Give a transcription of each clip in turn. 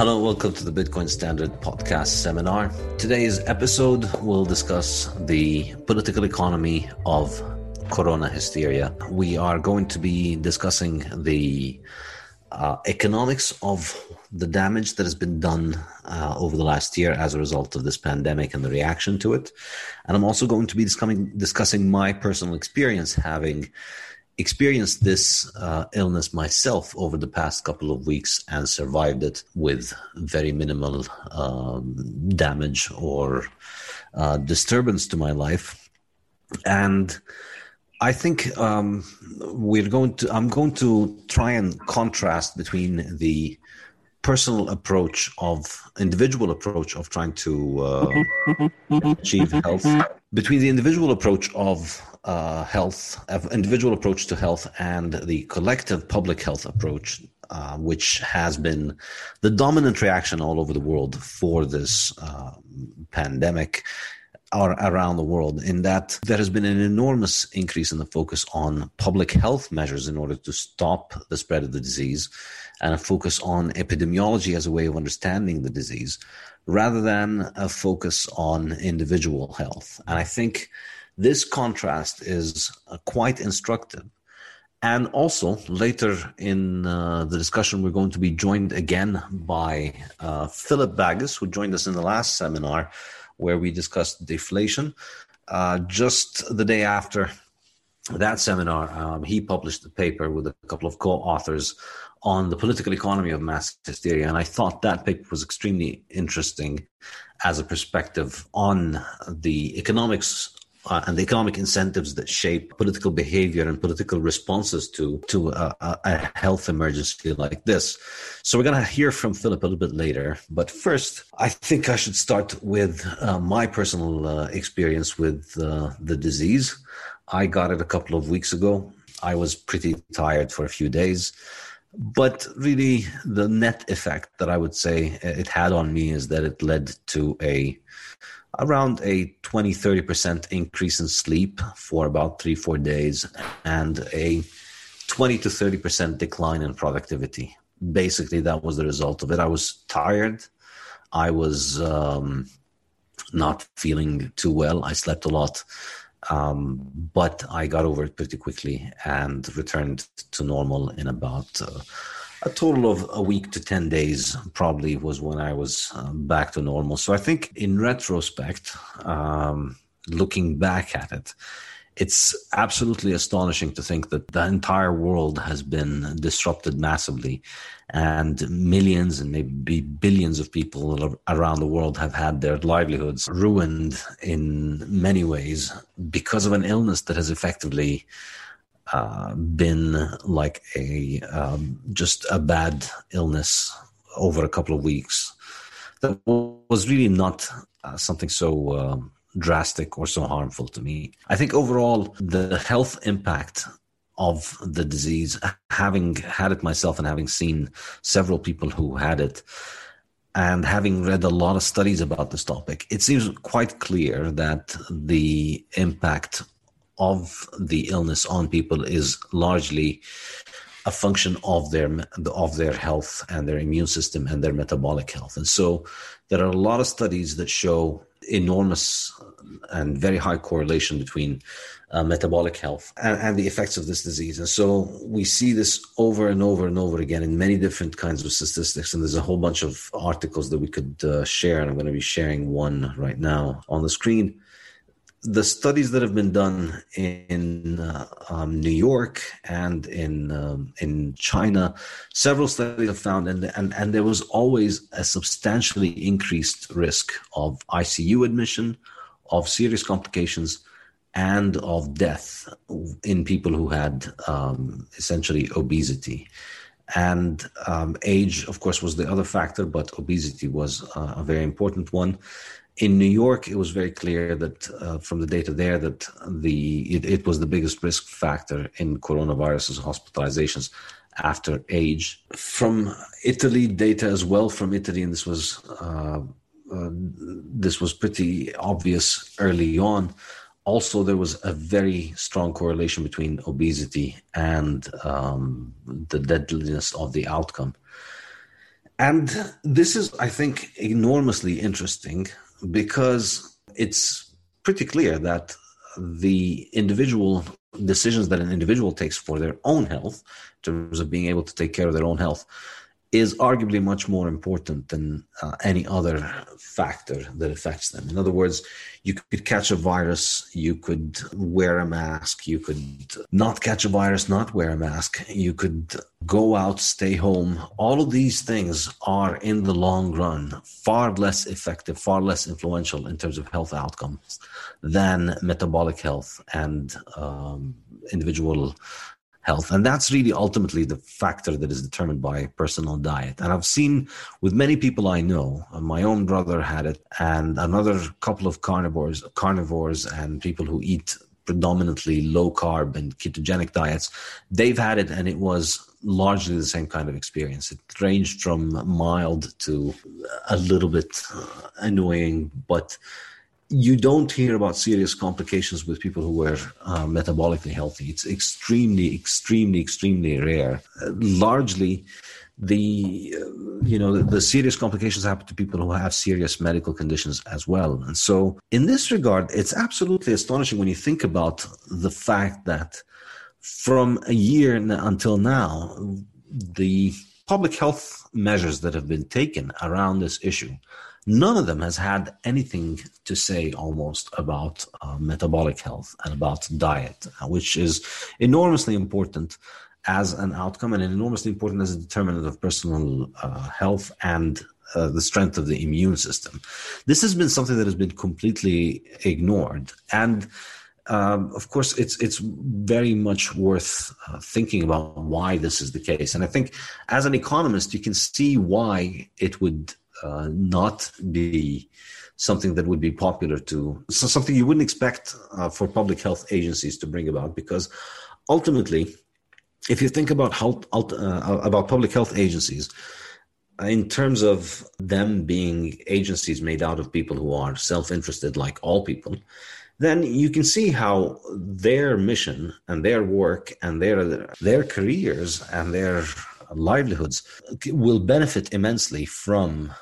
Hello, welcome to the Bitcoin Standard Podcast Seminar. Today's episode will discuss the political economy of corona hysteria. We are going to be discussing the uh, economics of the damage that has been done uh, over the last year as a result of this pandemic and the reaction to it. And I'm also going to be discussing, discussing my personal experience having experienced this uh, illness myself over the past couple of weeks and survived it with very minimal um, damage or uh, disturbance to my life. And I think um, we're going to. I'm going to try and contrast between the personal approach of individual approach of trying to uh, achieve health between the individual approach of uh, health, individual approach to health, and the collective public health approach, uh, which has been the dominant reaction all over the world for this uh, pandemic or around the world in that there has been an enormous increase in the focus on public health measures in order to stop the spread of the disease and a focus on epidemiology as a way of understanding the disease rather than a focus on individual health. And I think this contrast is uh, quite instructive. And also, later in uh, the discussion, we're going to be joined again by uh, Philipp Bagus, who joined us in the last seminar where we discussed deflation. Uh, just the day after that seminar, um, he published a paper with a couple of co-authors on the political economy of mass hysteria, and I thought that paper was extremely interesting as a perspective on the economics uh, and the economic incentives that shape political behavior and political responses to to a, a health emergency like this. So we're going to hear from Philipp a little bit later, but first, I think I should start with uh, my personal uh, experience with uh, the disease. I got it a couple of weeks ago. I was pretty tired for a few days. But really, the net effect that I would say it had on me is that it led to a around a 20 30% increase in sleep for about three four days and a 20 to 30% decline in productivity. Basically that was the result of it. I was tired. I was um, not feeling too well. I slept a lot um, but i got over it pretty quickly and returned to normal in about uh, a total of a week to 10 days probably was when I was uh, back to normal. So I think in retrospect, um, looking back at it, it's absolutely astonishing to think that the entire world has been disrupted massively and millions and maybe billions of people around the world have had their livelihoods ruined in many ways because of an illness that has effectively uh, been like a um, just a bad illness over a couple of weeks. That was really not uh, something so uh, drastic or so harmful to me. I think overall the health impact of the disease, having had it myself and having seen several people who had it, and having read a lot of studies about this topic, it seems quite clear that the impact of the illness on people is largely a function of their of their health and their immune system and their metabolic health. And so there are a lot of studies that show enormous and very high correlation between uh, metabolic health and, and, the effects of this disease. And so we see this over and over and over again in many different kinds of statistics. And there's a whole bunch of articles that we could uh, share. And I'm going to be sharing one right now on the screen the studies that have been done in uh, um, New York and in um, in China, several studies have found, and, and and there was always a substantially increased risk of ICU admission, of serious complications, and of death in people who had um, essentially obesity. And um, age, of course, was the other factor, but obesity was uh, a very important one in New York, it was very clear that uh, from the data there that the it, it, was the biggest risk factor in coronavirus hospitalizations after age. From Italy, data as well from Italy, and this was uh, uh, this was pretty obvious early on. Also, there was a very strong correlation between obesity and um, the deadliness of the outcome. And this is, I think, enormously interesting because it's pretty clear that the individual decisions that an individual takes for their own health, in terms of being able to take care of their own health, is arguably much more important than uh, any other factor that affects them. In other words, you could catch a virus, you could wear a mask, you could not catch a virus, not wear a mask, you could go out, stay home. All of these things are in the long run far less effective, far less influential in terms of health outcomes than metabolic health and um, individual health. And that's really ultimately the factor that is determined by personal diet. And I've seen with many people I know, uh, my own brother had it, and another couple of carnivores, carnivores and people who eat predominantly low carb and ketogenic diets, they've had it and it was largely the same kind of experience. It ranged from mild to a little bit uh, annoying, but you don't hear about serious complications with people who were uh, metabolically healthy. It's extremely, extremely, extremely rare. Uh, largely, the uh, you know the, the, serious complications happen to people who have serious medical conditions as well. And so, in this regard, it's absolutely astonishing when you think about the fact that from a year until now, the public health measures that have been taken around this issue none of them has had anything to say almost about uh, metabolic health and about diet, which is enormously important as an outcome and enormously important as a determinant of personal uh, health and uh, the strength of the immune system. This has been something that has been completely ignored, and um, of course, it's it's very much worth uh, thinking about why this is the case. And I think, as an economist, you can see why it would uh, not be something that would be popular to so something you wouldn't expect uh, for public health agencies to bring about, because ultimately, if you think about health uh, about public health agencies in terms of them being agencies made out of people who are self-interested like all people then you can see how their mission and their work and their their careers and their livelihoods will benefit immensely from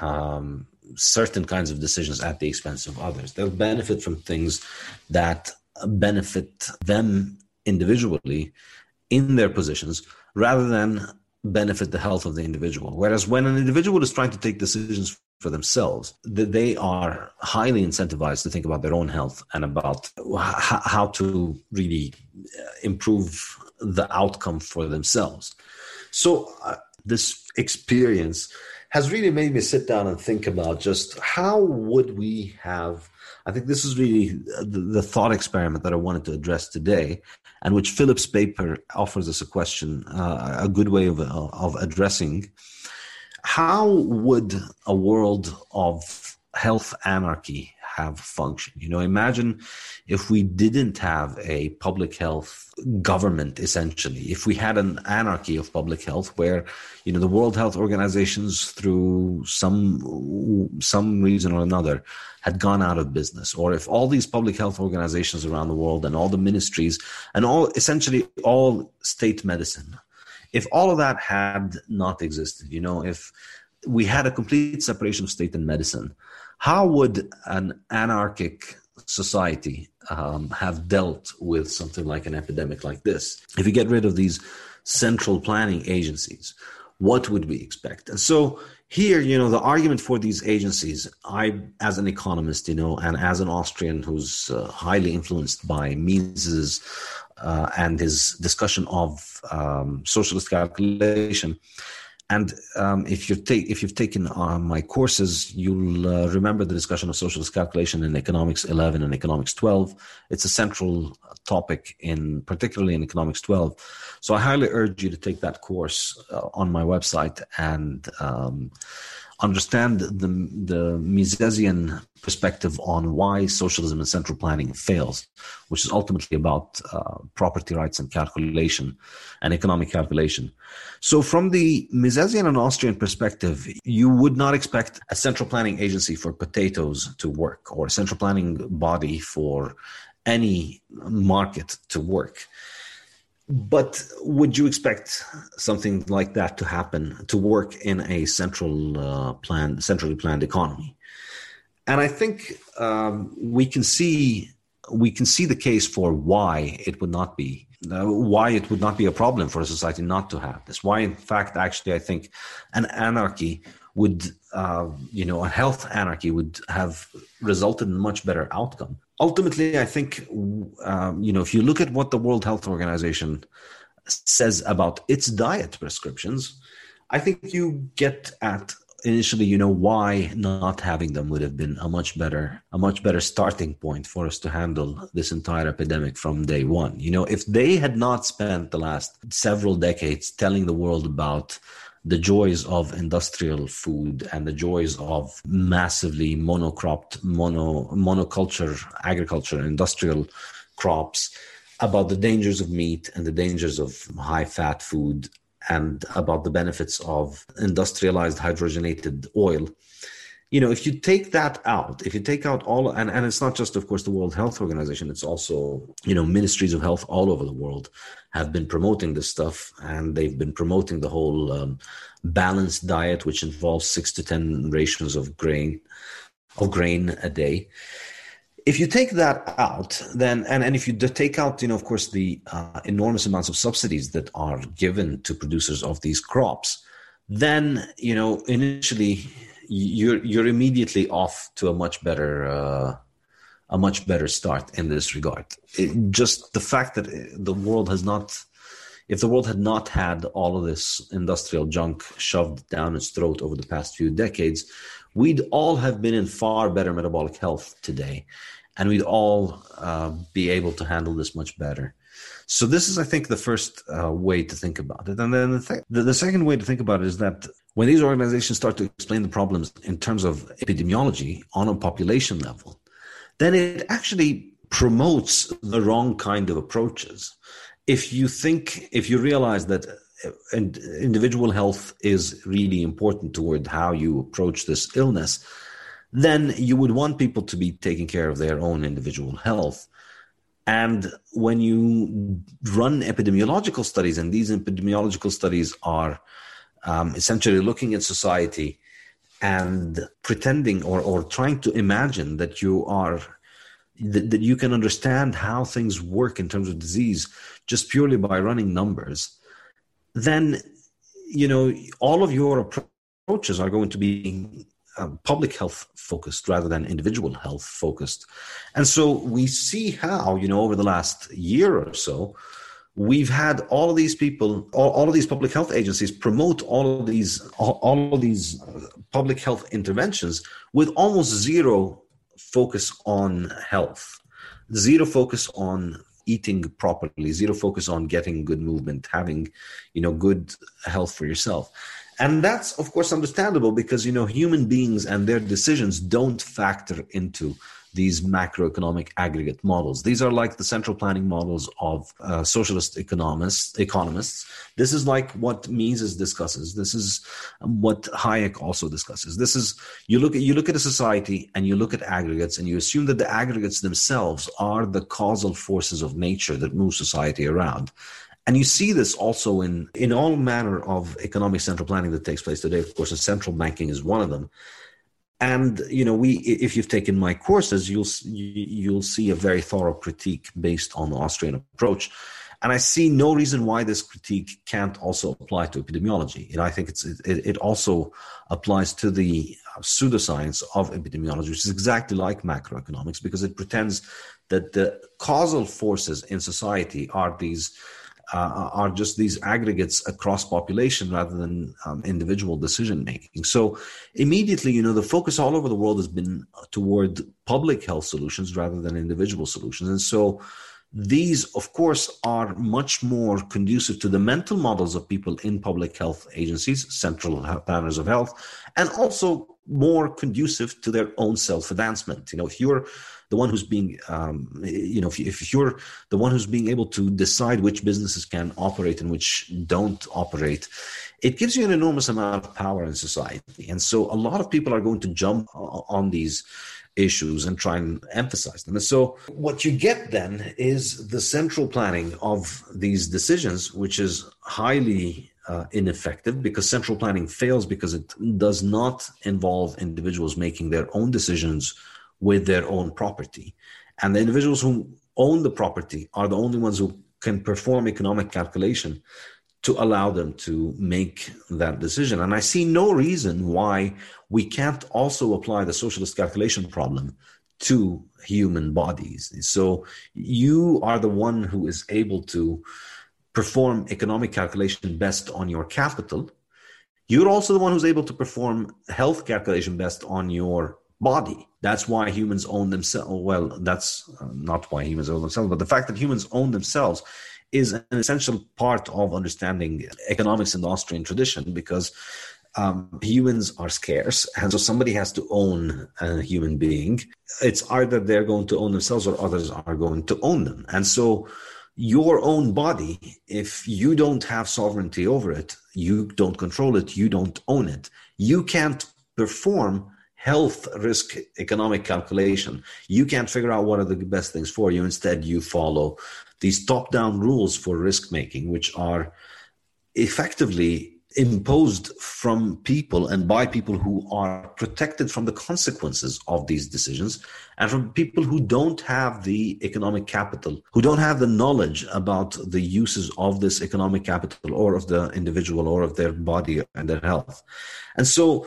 um, certain kinds of decisions at the expense of others. They'll benefit from things that benefit them individually in their positions rather than benefit the health of the individual. Whereas when an individual is trying to take decisions for themselves, they are highly incentivized to think about their own health and about how to really uh, improve the outcome for themselves. So, uh, this experience has really made me sit down and think about just how would we have I think this is really the, thought experiment that I wanted to address today, and which Philipp's paper offers us a question, uh, a good way of, of addressing. How would a world of health anarchy have function. You know, imagine if we didn't have a public health government, essentially, if we had an anarchy of public health where, you know, the World Health Organizations, through some some reason or another, had gone out of business, or if all these public health organizations around the world and all the ministries and all essentially all state medicine, if all of that had not existed, you know, if we had a complete separation of state and medicine, how would an anarchic society um, have dealt with something like an epidemic like this? If you get rid of these central planning agencies, what would we expect? And so here, you know, the argument for these agencies, I, as an economist, you know, and as an Austrian who's uh, highly influenced by Mises uh, and his discussion of um, socialist calculation, and um, if you've ta- if you've taken uh, my courses, you'll uh, remember the discussion of socialist calculation in Economics 11 and Economics 12. It's a central topic in particularly in Economics 12. So I highly urge you to take that course uh, on my website and um, understand the, the Misesian perspective on why socialism and central planning fails, which is ultimately about uh, property rights and calculation and economic calculation. So, from the Misesian and Austrian perspective, you would not expect a central planning agency for potatoes to work or a central planning body for any market to work. But would you expect something like that to happen to work in a central uh, centrally planned economy? And I think um, we can see we can see the case for why it would not be uh, why it would not be a problem for a society not to have this. Why, in fact, actually, I think an anarchy would, uh, you know, a health anarchy would have resulted in a much better outcome ultimately, I think, um, you know, if you look at what the World Health Organization says about its diet prescriptions, I think you get at initially, you know, why not having them would have been a much better, a much better starting point for us to handle this entire epidemic from day one. You know, if they had not spent the last several decades telling the world about the joys of industrial food and the joys of massively monocropped mono monoculture agriculture industrial crops about the dangers of meat and the dangers of high fat food and about the benefits of industrialized hydrogenated oil you know if you take that out if you take out all and, and it's not just of course the world health organization it's also you know ministries of health all over the world have been promoting this stuff and they've been promoting the whole um, balanced diet which involves six to ten rations of grain of grain a day. If you take that out then and, and if you take out you know of course the uh, enormous amounts of subsidies that are given to producers of these crops then you know initially you're you're immediately off to a much better uh, a much better start in this regard. It, just the fact that the world has not, if the world had not had all of this industrial junk shoved down its throat over the past few decades, we'd all have been in far better metabolic health today, and we'd all uh, be able to handle this much better. So this is, I think, the first uh, way to think about it, and then the, th- the, the second way to think about it is that when these organizations start to explain the problems in terms of epidemiology on a population level, then it actually promotes the wrong kind of approaches. If you think, if you realize that uh, individual health is really important toward how you approach this illness, then you would want people to be taking care of their own individual health. And when you run epidemiological studies, and these epidemiological studies are um, essentially looking at society and pretending or, or trying to imagine that you are that, that you can understand how things work in terms of disease just purely by running numbers then you know all of your approaches are going to be uh, public health focused rather than individual health focused. And so we see how you know over the last year or so we've had all of these people all, all of these public health agencies promote all of these all, all of these uh, public health interventions with almost zero focus on health zero focus on eating properly zero focus on getting good movement having you know good health for yourself. And that's of course understandable because you know human beings and their decisions don't factor into these macroeconomic aggregate models. These are like the central planning models of uh, socialist economists. Economists. This is like what Mises discusses. This is what Hayek also discusses. This is you look at you look at a society and you look at aggregates and you assume that the aggregates themselves are the causal forces of nature that move society around. And you see this also in, in all manner of economic central planning that takes place today. Of course, central banking is one of them and you know we if you've taken my courses you'll you'll see a very thorough critique based on the austrian approach. And i see no reason why this critique can't also apply to epidemiology. And i think it's it, it also applies to the pseudoscience of epidemiology which is exactly like macroeconomics because it pretends that the causal forces in society are these uh, are just these aggregates across population rather than um, individual decision making. So immediately, you know, the focus all over the world has been toward public health solutions rather than individual solutions. And so these, of course, are much more conducive to the mental models of people in public health agencies, central planners of health, and also more conducive to their own self advancement. You know, if you're the one who's being, um, you know, if, if you're the one who's being able to decide which businesses can operate and which don't operate, it gives you an enormous amount of power in society. And so a lot of people are going to jump on these issues and try and emphasize them. And so what you get then is the central planning of these decisions, which is highly uh, ineffective because central planning fails because it does not involve individuals making their own decisions with their own property. And the individuals who own the property are the only ones who can perform economic calculation to allow them to make that decision. And I see no reason why we can't also apply the socialist calculation problem to human bodies. So you are the one who is able to perform economic calculation best on your capital. You're also the one who's able to perform health calculation best on your body. That's why humans own themselves. Well, that's uh, not why humans own themselves, but the fact that humans own themselves is an essential part of understanding economics in the Austrian tradition because um, humans are scarce, and so somebody has to own a human being. It's either they're going to own themselves or others are going to own them. And so, your own body, if you don't have sovereignty over it, you don't control it, you don't own it, you can't perform health risk economic calculation. You can't figure out what are the best things for you. Instead, you follow these top down rules for risk making, which are effectively imposed from people and by people who are protected from the consequences of these decisions and from people who don't have the economic capital, who don't have the knowledge about the uses of this economic capital or of the individual or of their body and their health. And so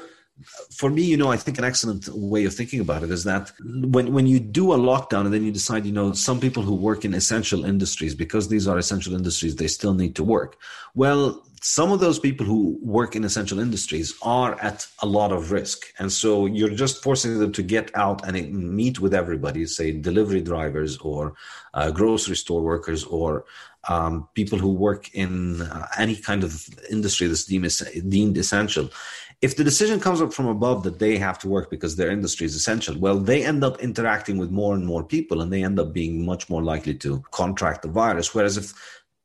for me, you know, I think an excellent way of thinking about it is that when when you do a lockdown and then you decide, you know, some people who work in essential industries because these are essential industries, they still need to work. Well, some of those people who work in essential industries are at a lot of risk, and so you're just forcing them to get out and meet with everybody, say delivery drivers or uh, grocery store workers or um, people who work in uh, any kind of industry that's deemed, deemed essential if the decision comes up from above that they have to work because their industry is essential, well, they end up interacting with more and more people and they end up being much more likely to contract the virus. Whereas if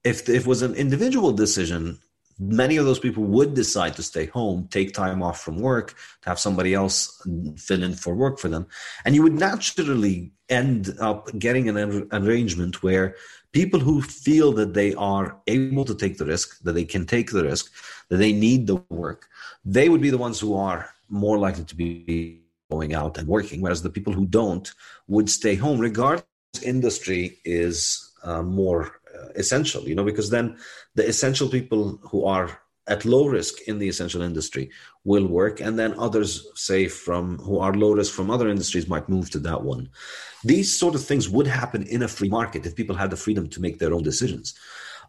if, if it was an individual decision, many of those people would decide to stay home, take time off from work, to have somebody else fill in for work for them. And you would naturally end up getting an arrangement where people who feel that they are able to take the risk, that they can take the risk, that they need the work, they would be the ones who are more likely to be going out and working, whereas the people who don't would stay home, regardless industry is uh, more uh, essential, you know, because then the essential people who are at low risk in the essential industry will work and then others say from who are low risk from other industries might move to that one. These sort of things would happen in a free market if people had the freedom to make their own decisions.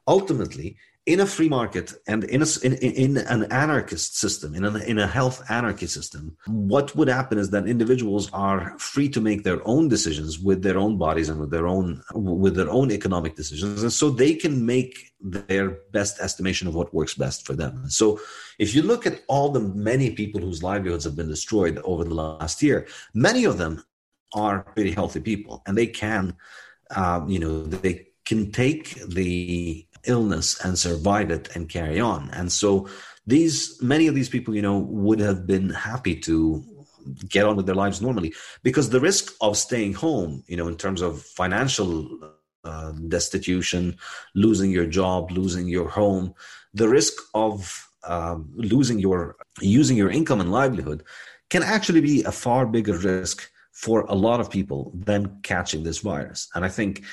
Ultimately in a free market and in, a, in, in an anarchist system, in a, in a health anarchy system, what would happen is that individuals are free to make their own decisions with their own bodies and with their own with their own economic decisions, and so they can make their best estimation of what works best for them. So, if you look at all the many people whose livelihoods have been destroyed over the last year, many of them are pretty healthy people, and they can, um, you know, they can take the illness and survive it and carry on. And so these many of these people, you know, would have been happy to get on with their lives normally because the risk of staying home, you know, in terms of financial uh, destitution, losing your job, losing your home, the risk of um, losing your using your income and livelihood can actually be a far bigger risk for a lot of people than catching this virus. And I think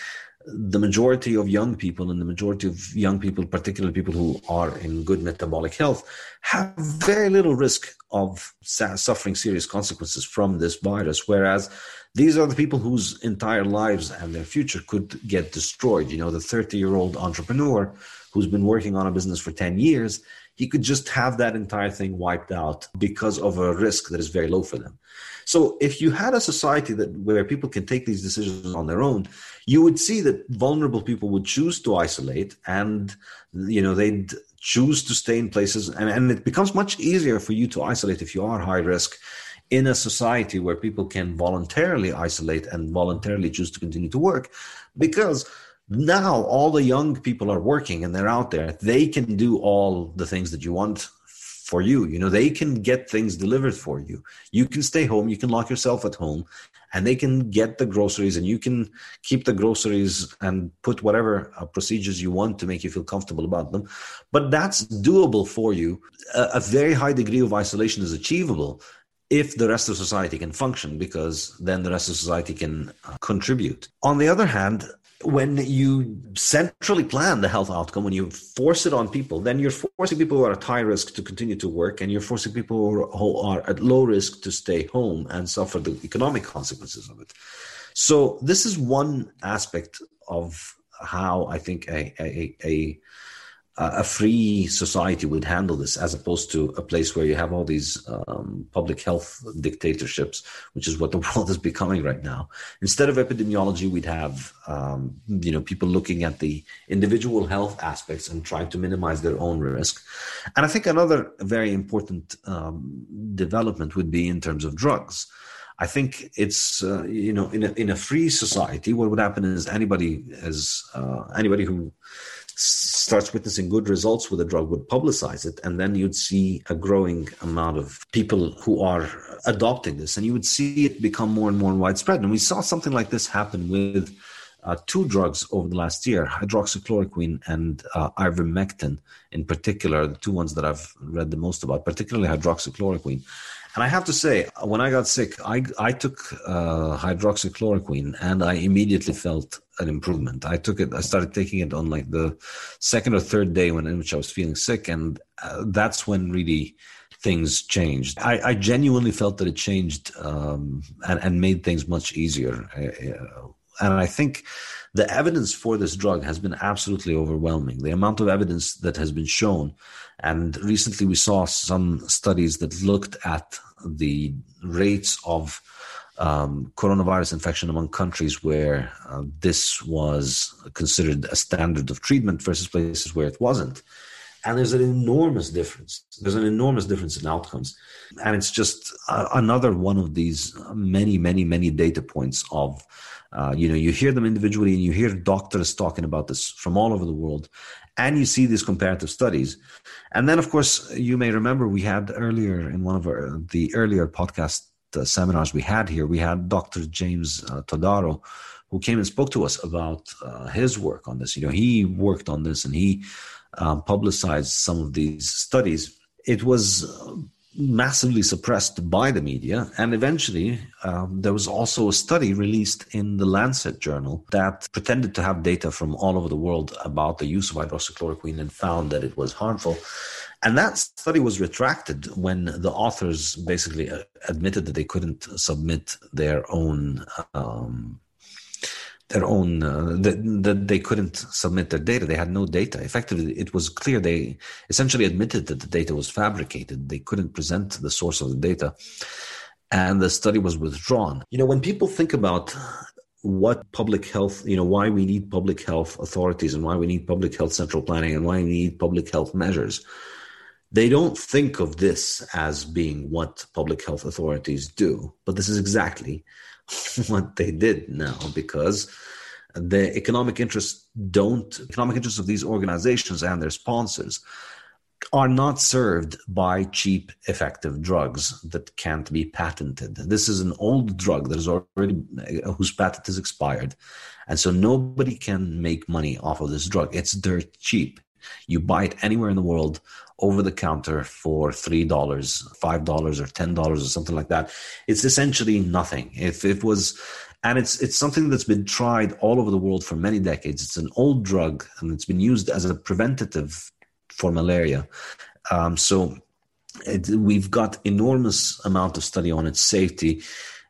the majority of young people and the majority of young people, particularly people who are in good metabolic health, have very little risk of suffering serious consequences from this virus. Whereas these are the people whose entire lives and their future could get destroyed. You know, the 30 year old entrepreneur who's been working on a business for 10 years, he could just have that entire thing wiped out because of a risk that is very low for them. So if you had a society that where people can take these decisions on their own, you would see that vulnerable people would choose to isolate and you know they'd choose to stay in places and, and it becomes much easier for you to isolate if you are high risk in a society where people can voluntarily isolate and voluntarily choose to continue to work because now all the young people are working and they're out there they can do all the things that you want for you. You know, they can get things delivered for you. You can stay home, you can lock yourself at home, and they can get the groceries, and you can keep the groceries and put whatever uh, procedures you want to make you feel comfortable about them. But that's doable for you. A, a very high degree of isolation is achievable if the rest of society can function because then the rest of society can uh, contribute. On the other hand, when you centrally plan the health outcome, when you force it on people, then you're forcing people who are at high risk to continue to work, and you're forcing people who are at low risk to stay home and suffer the economic consequences of it. So this is one aspect of how I think a, a, a a free society would handle this as opposed to a place where you have all these um, public health dictatorships, which is what the world is becoming right now. Instead of epidemiology, we'd have um, you know people looking at the individual health aspects and trying to minimize their own risk. And I think another very important um, development would be in terms of drugs. I think it's uh, you know in a in a free society, what would happen is anybody as uh, anybody who starts witnessing good results with a drug would publicize it and then you'd see a growing amount of people who are adopting this and you would see it become more and more widespread. And we saw something like this happen with uh, two drugs over the last year hydroxychloroquine and uh, ivermectin in particular the two ones that i've read the most about particularly hydroxychloroquine and I have to say, when I got sick, I, I took uh, hydroxychloroquine and I immediately felt an improvement. I took it, I started taking it on like the second or third day when in which I was feeling sick. And uh, that's when really things changed. I, I genuinely felt that it changed um, and, and made things much easier. Uh, and I think the evidence for this drug has been absolutely overwhelming. The amount of evidence that has been shown. And recently we saw some studies that looked at the rates of um, coronavirus infection among countries where uh, this was considered a standard of treatment versus places where it wasn't. And there's an enormous difference. There's an enormous difference in outcomes. And it's just uh, another one of these many, many, many data points of, uh, you know, you hear them individually and you hear doctors talking about this from all over the world. And you see these comparative studies. And then, of course, you may remember we had earlier in one of our, the earlier podcast uh, seminars we had here, we had Dr. James uh, Todaro, who came and spoke to us about uh, his work on this. You know, he worked on this and he um, publicized some of these studies, it was massively suppressed by the media. And eventually, um, there was also a study released in the Lancet journal that pretended to have data from all over the world about the use of hydroxychloroquine and found that it was harmful. And that study was retracted when the authors basically uh, admitted that they couldn't submit their own um, their own uh, that, that they couldn't submit their data. They had no data. Effectively it was clear they essentially admitted that the data was fabricated. They couldn't present the source of the data and the study was withdrawn. You know when people think about what public health you know why we need public health authorities and why we need public health central planning and why we need public health measures they don't think of this as being what public health authorities do but this is exactly what they did now because the economic interests don't economic interests of these organizations and their sponsors are not served by cheap effective drugs that can't be patented. This is an old drug that is already uh, whose patent is expired. And so nobody can make money off of this drug. It's dirt cheap you buy it anywhere in the world over the counter for $3, $5 or $10 or something like that. It's essentially nothing. If it was and it's it's something that's been tried all over the world for many decades. It's an old drug and it's been used as a preventative for malaria. Um, so it, we've got enormous amount of study on its safety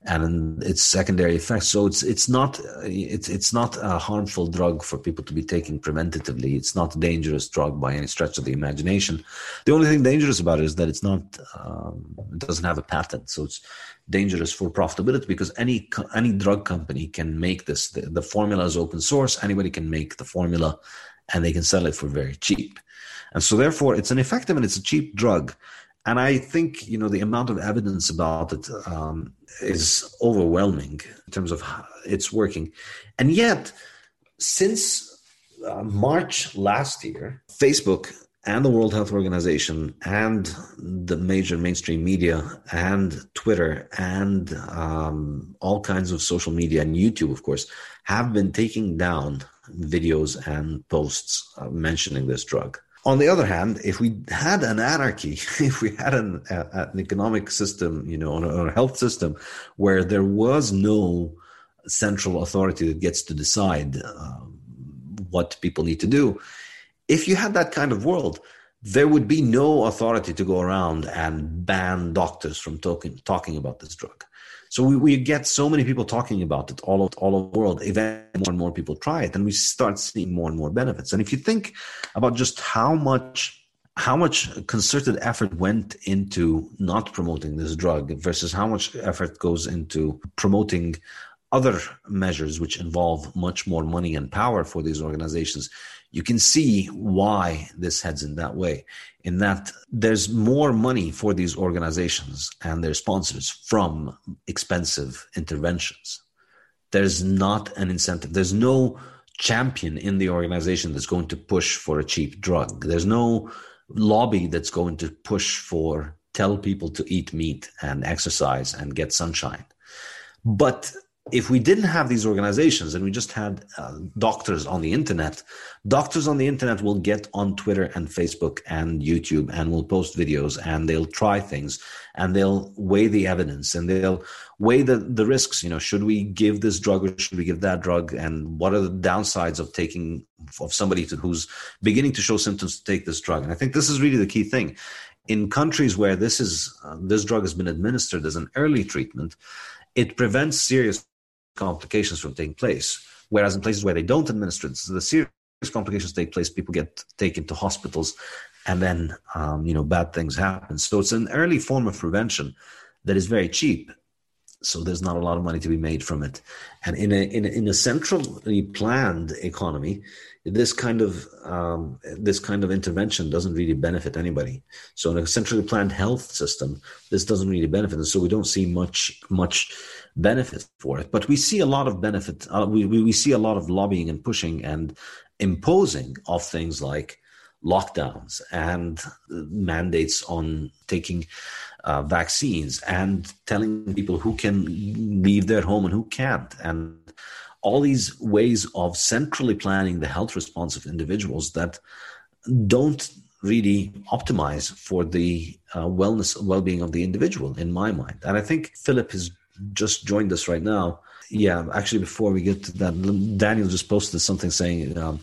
and its secondary effects. So it's it's not it's it's not a harmful drug for people to be taking preventatively. It's not a dangerous drug by any stretch of the imagination. The only thing dangerous about it is that it's not um, it doesn't have a patent, so it's dangerous for profitability because any any drug company can make this. The, the formula is open source. Anybody can make the formula, and they can sell it for very cheap. And so, therefore, it's an effective and it's a cheap drug and I think you know the amount of evidence about it um, is overwhelming in terms of it's working, and yet since uh, March last year, Facebook and the World Health Organization and the major mainstream media and Twitter and um, all kinds of social media and YouTube, of course, have been taking down videos and posts uh, mentioning this drug. On the other hand, if we had an anarchy, if we had an, an economic system, you know, or a health system where there was no central authority that gets to decide um, what people need to do, if you had that kind of world, there would be no authority to go around and ban doctors from talking talking about this drug. So we, we get so many people talking about it all, all over the world. Eventually, more and more people try it, and we start seeing more and more benefits. And if you think about just how much how much concerted effort went into not promoting this drug versus how much effort goes into promoting other measures which involve much more money and power for these organizations, you can see why this heads in that way. In that there's more money for these organizations and their sponsors from expensive interventions. There's not an incentive. There's no champion in the organization that's going to push for a cheap drug. There's no lobby that's going to push for tell people to eat meat and exercise and get sunshine. But if we didn't have these organizations and we just had uh, doctors on the internet, doctors on the internet will get on Twitter and Facebook and YouTube and will post videos and they'll try things and they'll weigh the evidence and they'll weigh the, the risks. You know, should we give this drug or should we give that drug? And what are the downsides of taking of somebody to, who's beginning to show symptoms to take this drug? And I think this is really the key thing in countries where this is uh, this drug has been administered as an early treatment, it prevents serious complications from taking place. Whereas in places where they don't administer so the serious complications take place, people get taken to hospitals, and then um, you know bad things happen. So it's an early form of prevention that is very cheap. So there's not a lot of money to be made from it, and in a in a, in a centrally planned economy, this kind of um, this kind of intervention doesn't really benefit anybody. So in a centrally planned health system, this doesn't really benefit, and so we don't see much much benefit for it. But we see a lot of benefit. Uh, we, we we see a lot of lobbying and pushing and imposing of things like lockdowns and mandates on taking uh, vaccines and telling people who can leave their home and who can't and all these ways of centrally planning the health response of individuals that don't really optimize for the uh, wellness well-being of the individual in my mind and i think philipp has just joined us right now yeah actually before we get to that daniel just posted something saying um,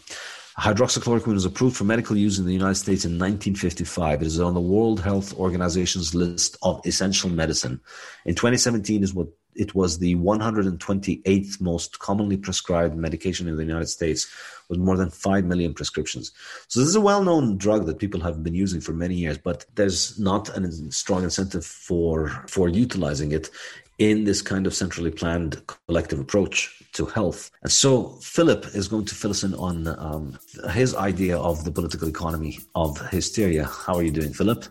Hydroxychloroquine was approved for medical use in the United States in 1955. It is on the World Health Organization's list of essential medicine. In 2017 is what it was the 128th most commonly prescribed medication in the United States with more than 5 million prescriptions. So this is a well-known drug that people have been using for many years, but there's not a strong incentive for for utilizing it in this kind of centrally planned collective approach to health. And so Philipp is going to fill us in on um, his idea of the political economy of hysteria. How are you doing, Philipp?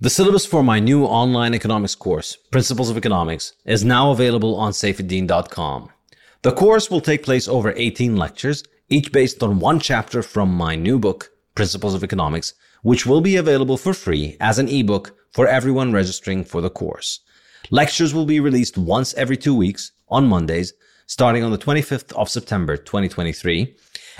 The syllabus for my new online economics course, Principles of Economics, is now available on saifedean.com. The course will take place over 18 lectures, each based on one chapter from my new book, Principles of Economics, which will be available for free as an ebook for everyone registering for the course. Lectures will be released once every two weeks on Mondays, starting on the 25th of September 2023,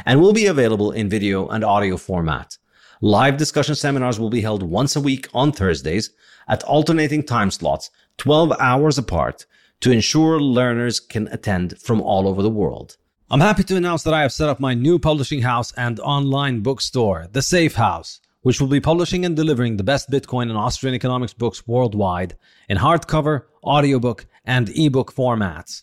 and will be available in video and audio format. Live discussion seminars will be held once a week on Thursdays at alternating time slots, 12 hours apart, to ensure learners can attend from all over the world. I'm happy to announce that I have set up my new publishing house and online bookstore, The Safe House which will be publishing and delivering the best Bitcoin and Austrian economics books worldwide in hardcover, audiobook, and ebook formats.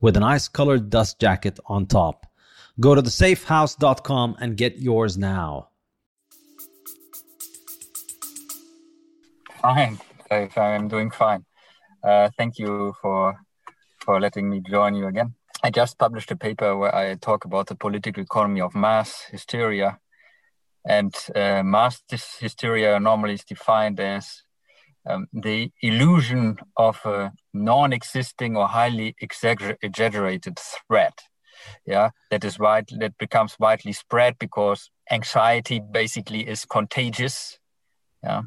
with a nice colored dust jacket on top. Go to thesafehouse.com and get yours now. Fine, I'm doing fine. Uh, thank you for for letting me join you again. I just published a paper where I talk about the political economy of mass hysteria and uh, mass hysteria normally is defined as um, the illusion of a non-existing or highly exaggerated threat. Yeah, that is wide. That becomes widely spread because anxiety basically is contagious. Yeah,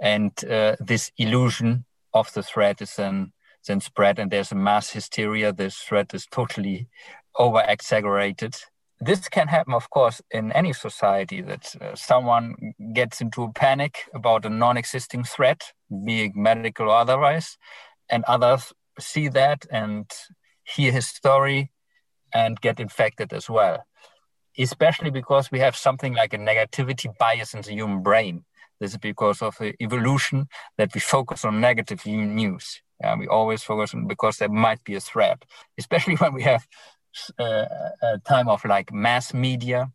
and uh, this illusion of the threat is then then spread, and there's a mass hysteria. This threat is totally over exaggerated this can happen, of course, in any society that uh, someone gets into a panic about a non existing threat, being medical or otherwise, and others see that and hear his story and get infected as well. Especially because we have something like a negativity bias in the human brain. This is because of the evolution that we focus on negative news. Yeah, we always focus on because there might be a threat, especially when we have uh, a time of like mass media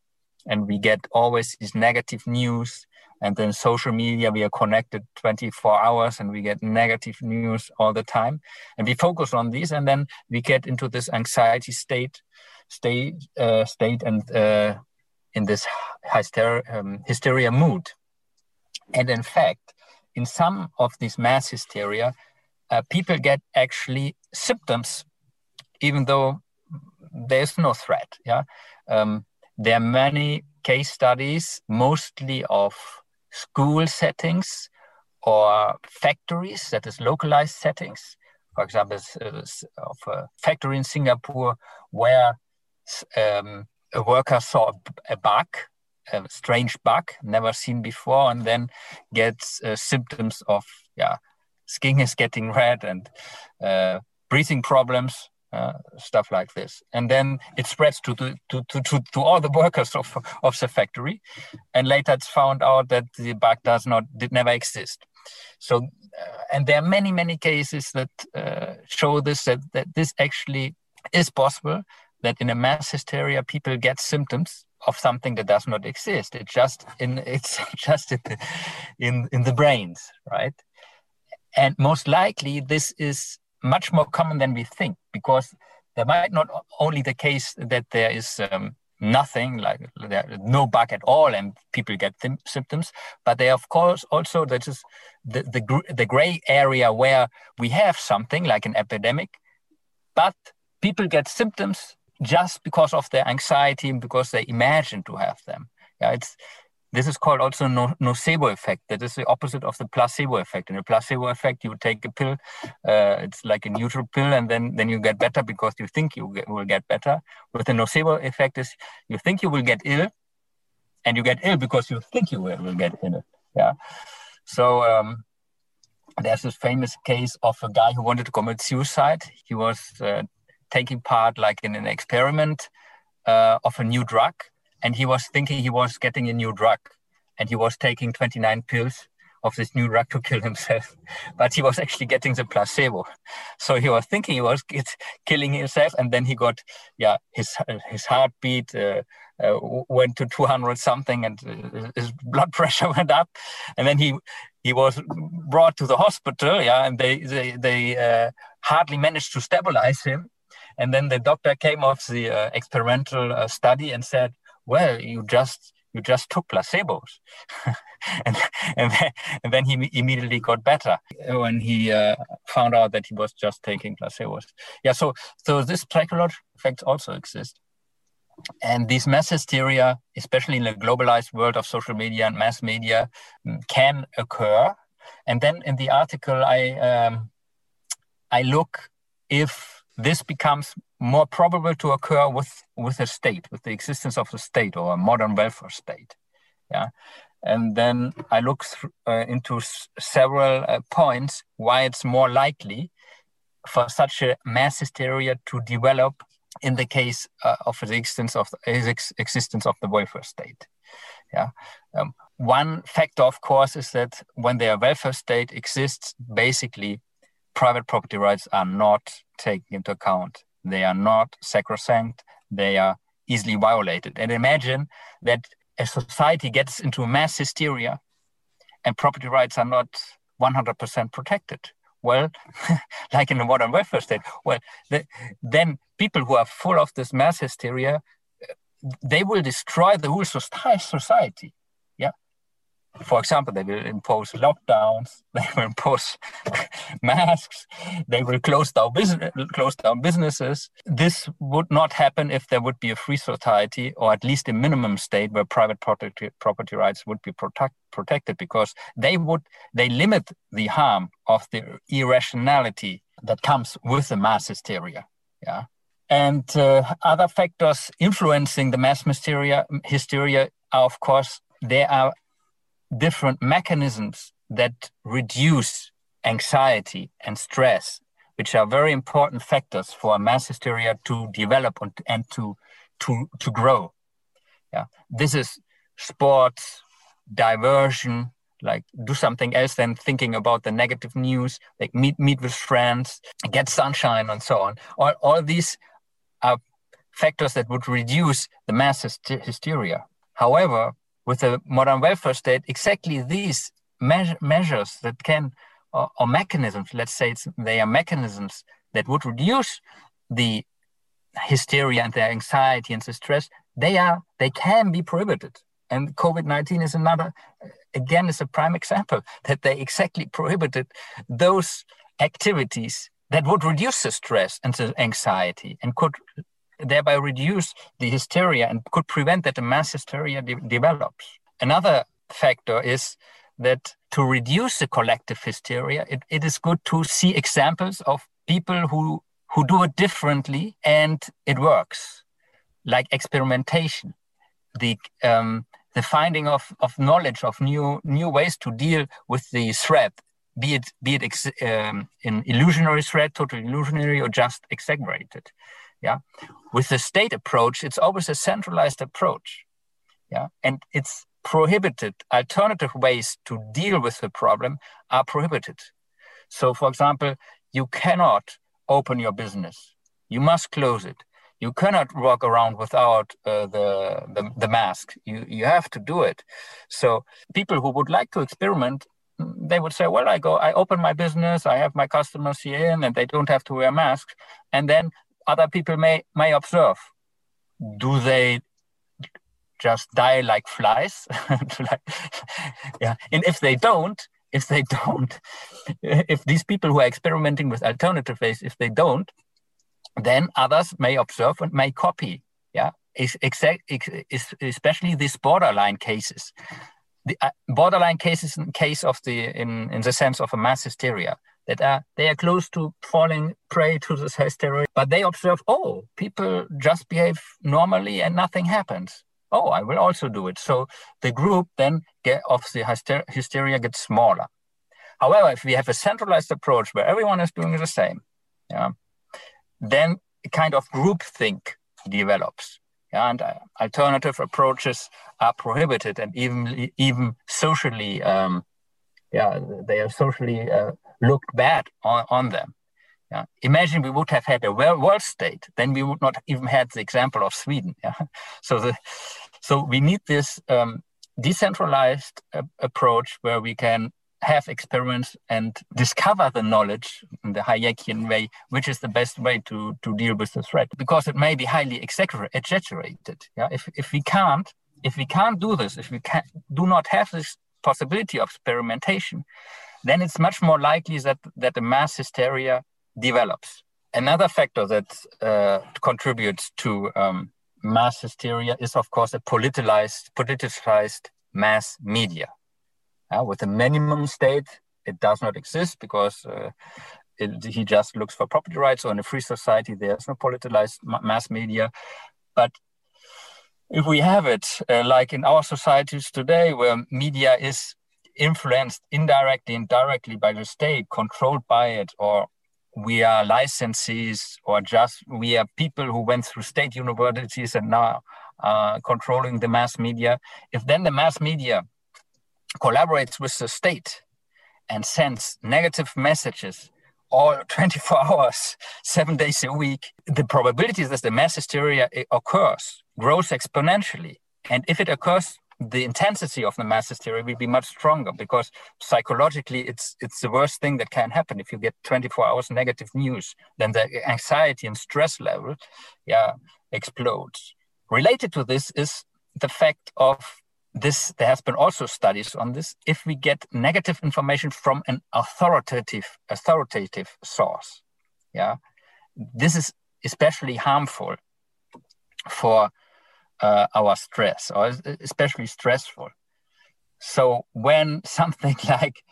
and we get always these negative news and then social media we are connected 24 hours and we get negative news all the time. And we focus on these and then we get into this anxiety state state uh, state and uh, in this hysteria, um, hysteria mood. And in fact in some of these mass hysteria uh, people get actually symptoms even though there's no threat. Yeah, um, there are many case studies, mostly of school settings or factories, that is localized settings. For example, of a factory in Singapore where um, a worker saw a bug, a strange bug never seen before, and then gets uh, symptoms of yeah, skin is getting red and uh, breathing problems, uh, stuff like this. And then it spreads to, to, to, to, to all the workers of, of the factory. And later it's found out that the bug does not, did never exist. So, uh, and there are many, many cases that uh, show this, that, that this actually is possible, that in a mass hysteria, people get symptoms of something that does not exist. It's just in, it's just in the, in, in the brains, right? And most likely this is much more common than we think because there might not only the case that there is um, nothing like no bug at all and people get symptoms but there of course also that is the, the, the gray area where we have something like an epidemic but people get symptoms just because of their anxiety and because they imagine to have them. Yeah it's this is called also no, nocebo effect. That is the opposite of the placebo effect. In a placebo effect, you take a pill, uh, it's like a neutral pill, and then, then you get better because you think you get, will get better. With the nocebo effect is you think you will get ill, and you get ill because you think you will, will get ill. Yeah. So um, there's this famous case of a guy who wanted to commit suicide. He was uh, taking part like in an experiment uh, of a new drug and he was thinking he was getting a new drug and he was taking 29 pills of this new drug to kill himself but he was actually getting the placebo. So he was thinking he was killing himself and then he got yeah his his heartbeat uh, uh, went to 200 something and uh, his blood pressure went up. And then he he was brought to the hospital yeah and they they, they uh, hardly managed to stabilize him. And then the doctor came off the uh, experimental uh, study and said well, you just you just took placebos. and, and, then, and, then, he immediately got better when he uh, found out that he was just taking placebos. Yeah, so, so this psychological effects also exist. And these mass hysteria, especially in the globalized world of social media and mass media, mm, can occur. And then in the article, I um, I look if this becomes more probable to occur with with a state, with the existence of a state or a modern welfare state. Yeah, and then I look uh, into several uh, points why it's more likely for such a mass hysteria to develop in the case uh, of the existence of the ex- existence of the welfare state. Yeah. Um, one factor, of course, is that when the welfare state exists, basically private property rights are not taken into account they are not sacrosanct. They are easily violated. And imagine that a society gets into mass hysteria and property rights are not 100% protected. Well, like in the modern welfare state, well, the, then people who are full of this mass hysteria, they will destroy the whole society for example, they will impose lockdowns, they will impose masks, they will close down, business, close down businesses. This would not happen if there would be a free society or at least a minimum state where private property, property rights would be protect, protected because they would they limit the harm of the irrationality that comes with the mass hysteria. Yeah. And uh, other factors influencing the mass hysteria, hysteria are, of course, there are different mechanisms that reduce anxiety and stress, which are very important factors for mass hysteria to develop and to to to grow. Yeah, this is sports, diversion, like do something else than thinking about the negative news, like meet meet with friends, get sunshine, and so on. All all these are factors that would reduce the mass hysteria. However, with a modern welfare state, exactly these me- measures that can, or, or mechanisms, let's say they are mechanisms that would reduce the hysteria and the anxiety and the stress, they are they can be prohibited. And COVID-19 is another, again, is a prime example that they exactly prohibited those activities that would reduce the stress and the anxiety and could thereby reduce the hysteria and could prevent that the mass hysteria de- develops. Another factor is that to reduce the collective hysteria, it, it is good to see examples of people who, who do it differently and it works, like experimentation, the, um, the finding of, of knowledge, of new, new ways to deal with the threat, be it, be it ex, um, an illusionary threat, totally illusionary, or just exaggerated. Yeah. With the state approach, it's always a centralized approach. Yeah. And it's prohibited. Alternative ways to deal with the problem are prohibited. So, for example, you cannot open your business, you must close it. You cannot walk around without uh, the, the, the mask. You you have to do it. So people who would like to experiment, they would say, "Well, I go, I open my business, I have my customers here and they don't have to wear masks." And then other people may may observe. Do they just die like flies. yeah, and if they don't, if they don't, if these people who are experimenting with alternative ways, if they don't, then others may observe and may copy. Yeah, is exact, especially these borderline cases. The uh, borderline cases in case of the in in the sense of a mass hysteria that are they are close to falling prey to this hysteria, but they observe, oh, people just behave normally and nothing happens oh, I will also do it. So the group then get, of the hyster- hysteria gets smaller. However, if we have a centralized approach where everyone is doing the same, yeah, then a kind of group think develops. Yeah, and uh, alternative approaches are prohibited and even even socially, um, yeah, they are socially uh, looked bad on, on them. Yeah. Imagine we would have had a world state, then we would not even had the example of Sweden. Yeah. So the, so we need this um, decentralized uh, approach where we can have experiments and discover the knowledge in the Hayekian way, which is the best way to, to deal with the threat, because it may be highly exaggerated. Yeah, if if we can't if we can't do this, if we can do not have this possibility of experimentation, then it's much more likely that that the mass hysteria develops. Another factor that uh, contributes to um, mass hysteria is, of course, a politicized, politicized mass media. Uh, with a minimum state, it does not exist because uh, it, he just looks for property rights. So in a free society, there's no politicized mass media. But if we have it, uh, like in our societies today, where media is influenced indirectly and directly by the state, controlled by it, or we are licensees or just we are people who went through state universities and now controlling the mass media. If then the mass media collaborates with the state and sends negative messages all 24 hours, seven days a week, the probability that the mass hysteria occurs grows exponentially. And if it occurs the intensity of the mass hysteria will be much stronger because psychologically it's it's the worst thing that can happen. If you get 24 hours negative news then the anxiety and stress level yeah explodes. Related to this is the fact of this there has been also studies on this. If we get negative information from an authoritative authoritative source yeah this is especially harmful for uh, our stress, or especially stressful. So when something like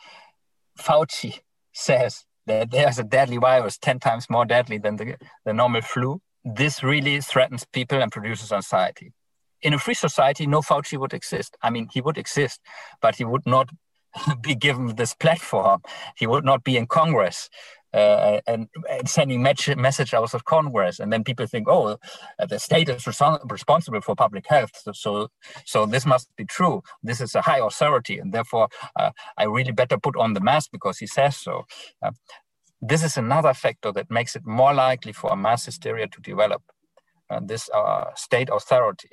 Fauci says that there's a deadly virus 10 times more deadly than the, the normal flu, this really threatens people and produces anxiety. In a free society, no Fauci would exist. I mean, he would exist, but he would not be given this platform. He would not be in Congress uh, and, and, sending message out of Congress, and then people think, oh, uh, the state is responsible for public health, so, so, so this must be true. This is a high authority, and therefore uh, I really better put on the mask because he says so. Uh, this is another factor that makes it more likely for a mass hysteria to develop. Uh, this uh, state authority.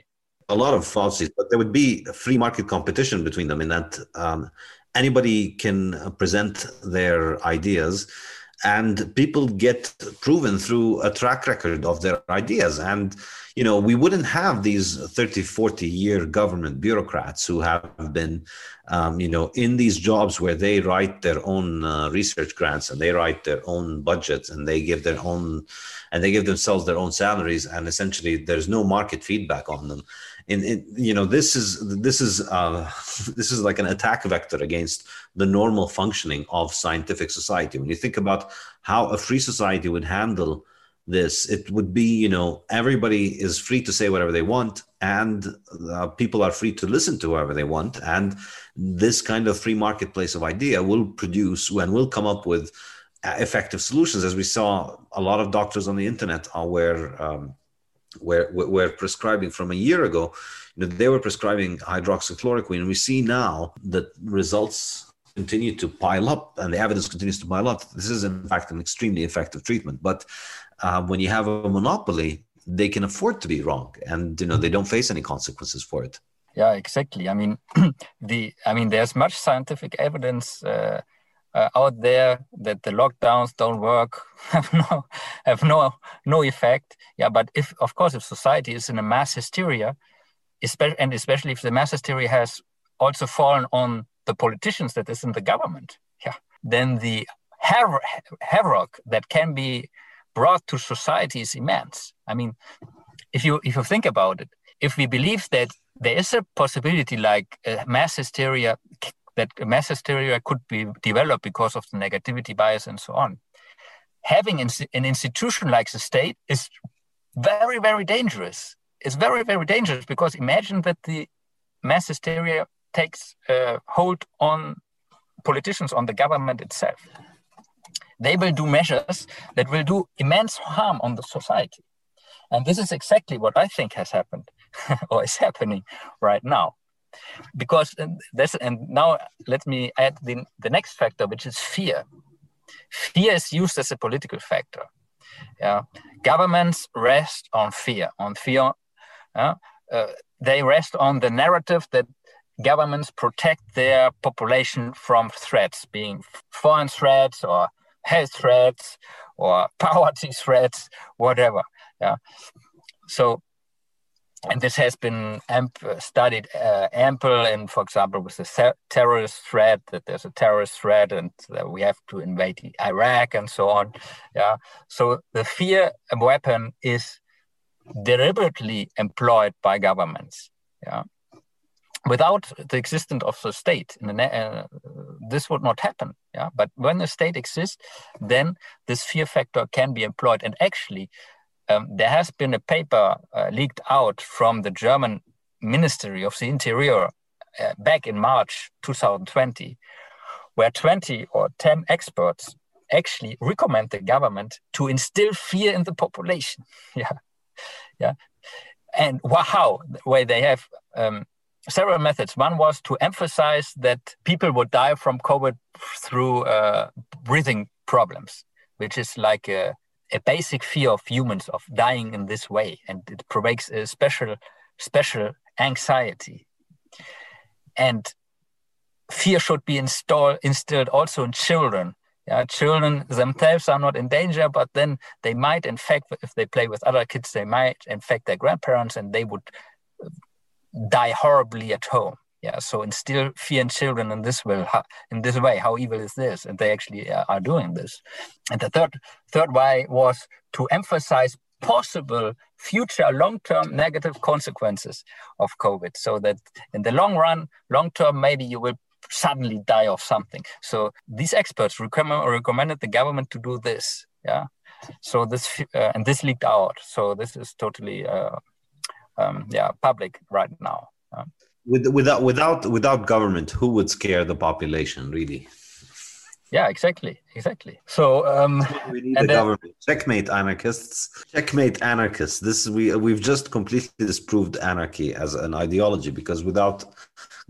A lot of falsities, but there would be free market competition between them in that um, anybody can present their ideas and people get proven through a track record of their ideas. And you know we wouldn't have these 30 40 year government bureaucrats who have been um, you know in these jobs where they write their own uh, research grants and they write their own budgets and they give their own and they give themselves their own salaries. And essentially there's no market feedback on them in, in you know this is this is uh, this is like an attack vector against the normal functioning of scientific society. When you think about how a free society would handle this it would be you know everybody is free to say whatever they want and uh, people are free to listen to whoever they want. And this kind of free marketplace of idea will produce and will come up with uh, effective solutions. As we saw a lot of doctors on the internet are where um, were, were prescribing from a year ago, you know, they were prescribing hydroxychloroquine. And we see now that results continue to pile up and the evidence continues to pile up. This is, in fact, an extremely effective treatment. But uh, when you have a monopoly, they can afford to be wrong and you know they don't face any consequences for it yeah exactly i mean the i mean there's much scientific evidence uh, uh, out there that the lockdowns don't work have no have no no effect. Yeah but if of course if society is in a mass hysteria especially and especially if the mass hysteria has also fallen on the politicians that is in the government yeah then the havoc that can be brought to society is immense. I mean if you if you think about it if we believe that there is a possibility like uh, mass hysteria that mass hysteria could be developed because of the negativity bias and so on. Having an institution like the state is very, very dangerous. It's very, very dangerous because imagine that the mass hysteria takes uh, hold on politicians, on the government itself. They will do measures that will do immense harm on the society. And this is exactly what I think has happened or is happening right now because this and now let me add the, the next factor which is fear. Fear is used as a political factor. Yeah. Governments rest on fear on fear uh, they rest on the narrative that governments protect their population from threats being foreign threats or health threats or poverty threats whatever yeah. So and this has been amp- studied uh, ample in, for example, with the terrorist threat that there's a terrorist threat and that we have to invade Iraq and so on. Yeah, so the fear weapon is deliberately employed by governments. Yeah, without the existence of the state, uh, this would not happen. Yeah, but when the state exists, then this fear factor can be employed, and actually um, there has been a paper uh, leaked out from the German Ministry of the Interior uh, back in March 2020, where 20 or 10 experts actually recommend the government to instill fear in the population. yeah, yeah, and wow, where they have um, several methods. One was to emphasize that people would die from COVID through uh, breathing problems, which is like a a basic fear of humans of dying in this way, and it provokes a special special anxiety. And fear should be installed instilled also in children. Yeah, children themselves are not in danger, but then they might infect if they play with other kids, they might infect their grandparents, and they would die horribly at home yeah so instill fear in children in this how, in this way how evil is this? And they actually uh, are doing this. And the third third way was to emphasize possible future long-term negative consequences of covid so that in the long run long term maybe you will suddenly die of something. So these experts recommend, recommended the government to do this yeah? So this uh, and this leaked out. So this is totally uh, um, yeah public right now with, without without without government who would scare the population really? Yeah exactly exactly. So um we need a government. Checkmate anarchists. Checkmate anarchists. This we we've just completely disproved anarchy as an ideology because without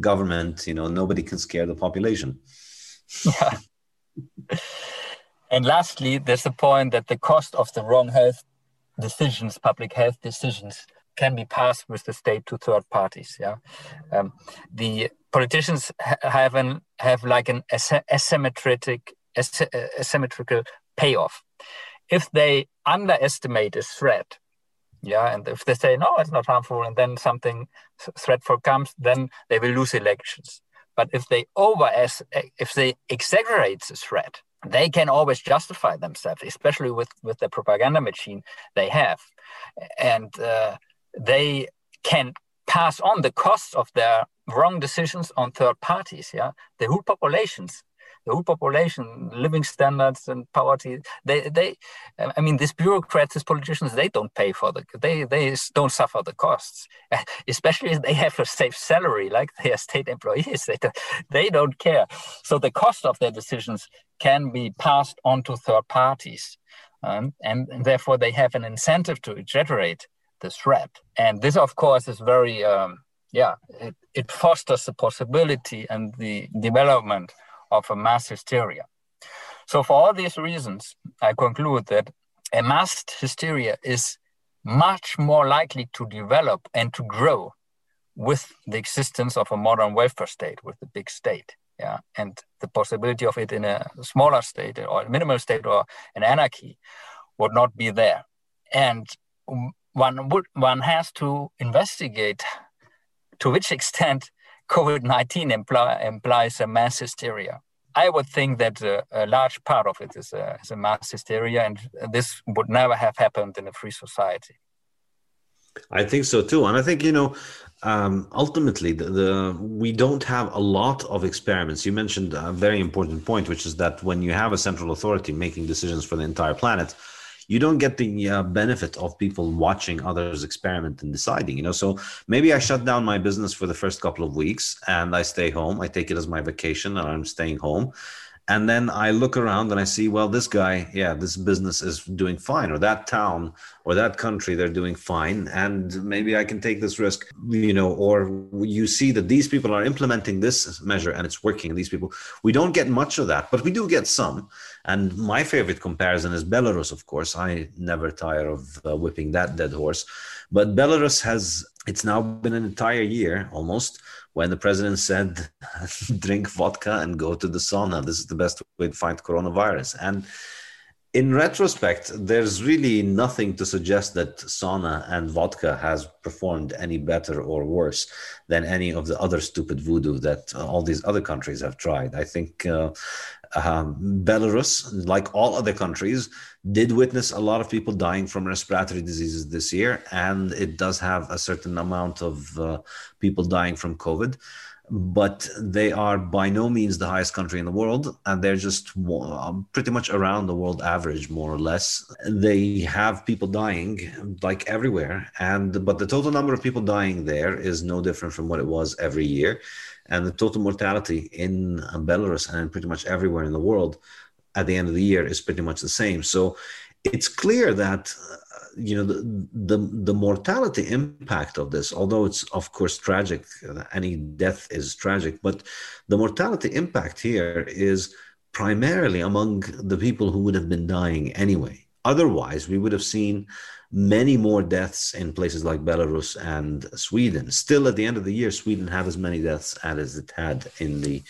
government you know nobody can scare the population. Yeah and lastly there's the point that the cost of the wrong health decisions public health decisions can be passed with the state to third parties. Yeah, um, the politicians ha- have an have like an asymmetric asymmetrical payoff. If they underestimate a threat, yeah, and if they say no, it's not harmful, and then something threatful comes, then they will lose elections. But if they over if they exaggerate the threat, they can always justify themselves, especially with with the propaganda machine they have, and uh, they can pass on the costs of their wrong decisions on third parties. Yeah, the whole populations the whole population, living standards and poverty. They, they, I mean, these bureaucrats, these politicians, they don't pay for the, they, they don't suffer the costs. Especially if they have a safe salary, like they are state employees. They, don't, they don't care. So the cost of their decisions can be passed on to third parties, um, and, and therefore they have an incentive to exaggerate the threat. And this, of course, is very. Um, yeah, it, it fosters the possibility and the development of a mass hysteria. So, for all these reasons, I conclude that a mass hysteria is much more likely to develop and to grow with the existence of a modern welfare state, with the big state. Yeah, and the possibility of it in a smaller state or a minimal state or an anarchy would not be there. And one would one has to investigate to which extent COVID 19 imply, implies a mass hysteria. I would think that a, a large part of it is a, is a, mass hysteria, and this would never have happened in a free society. I think so too, and I think you know, um, ultimately, the, the, we don't have a lot of experiments. You mentioned a very important point, which is that when you have a central authority making decisions for the entire planet, you don't get the uh, benefit of people watching others experiment and deciding you know? So maybe i shut down my business for the first couple of weeks and i stay home. I take it as my vacation and i'm staying home. And then i look around and i see well this guy yeah this business is doing fine or that town or that country they're doing fine. And maybe i can take this risk you know or you see that these people are implementing this measure and it's working and these people. We don't get much of that but we do get some and my favorite comparison is belarus of course i never tire of uh, whipping that dead horse but belarus has it's now been an entire year almost when the president said, drink vodka and go to the sauna. This is the best way to fight coronavirus. And in retrospect, there's really nothing to suggest that sauna and vodka has performed any better or worse than any of the other stupid voodoo that all these other countries have tried. I think uh, um, Belarus, like all other countries, did witness a lot of people dying from respiratory diseases this year, and it does have a certain amount of uh, people dying from COVID. But they are by no means the highest country in the world, and they're just um, pretty much around the world average, more or less. They have people dying like everywhere, and but the total number of people dying there is no different from what it was every year and the total mortality in Belarus and pretty much everywhere in the world at the end of the year is pretty much the same. So it's clear that uh, you know the, the, the mortality impact of this, although it's of course tragic, any death is tragic, but the mortality impact here is primarily among the people who would have been dying anyway. Otherwise, we would have seen many more deaths in places like Belarus and Sweden. Still, at the end of the year, Sweden had as many deaths as it had in the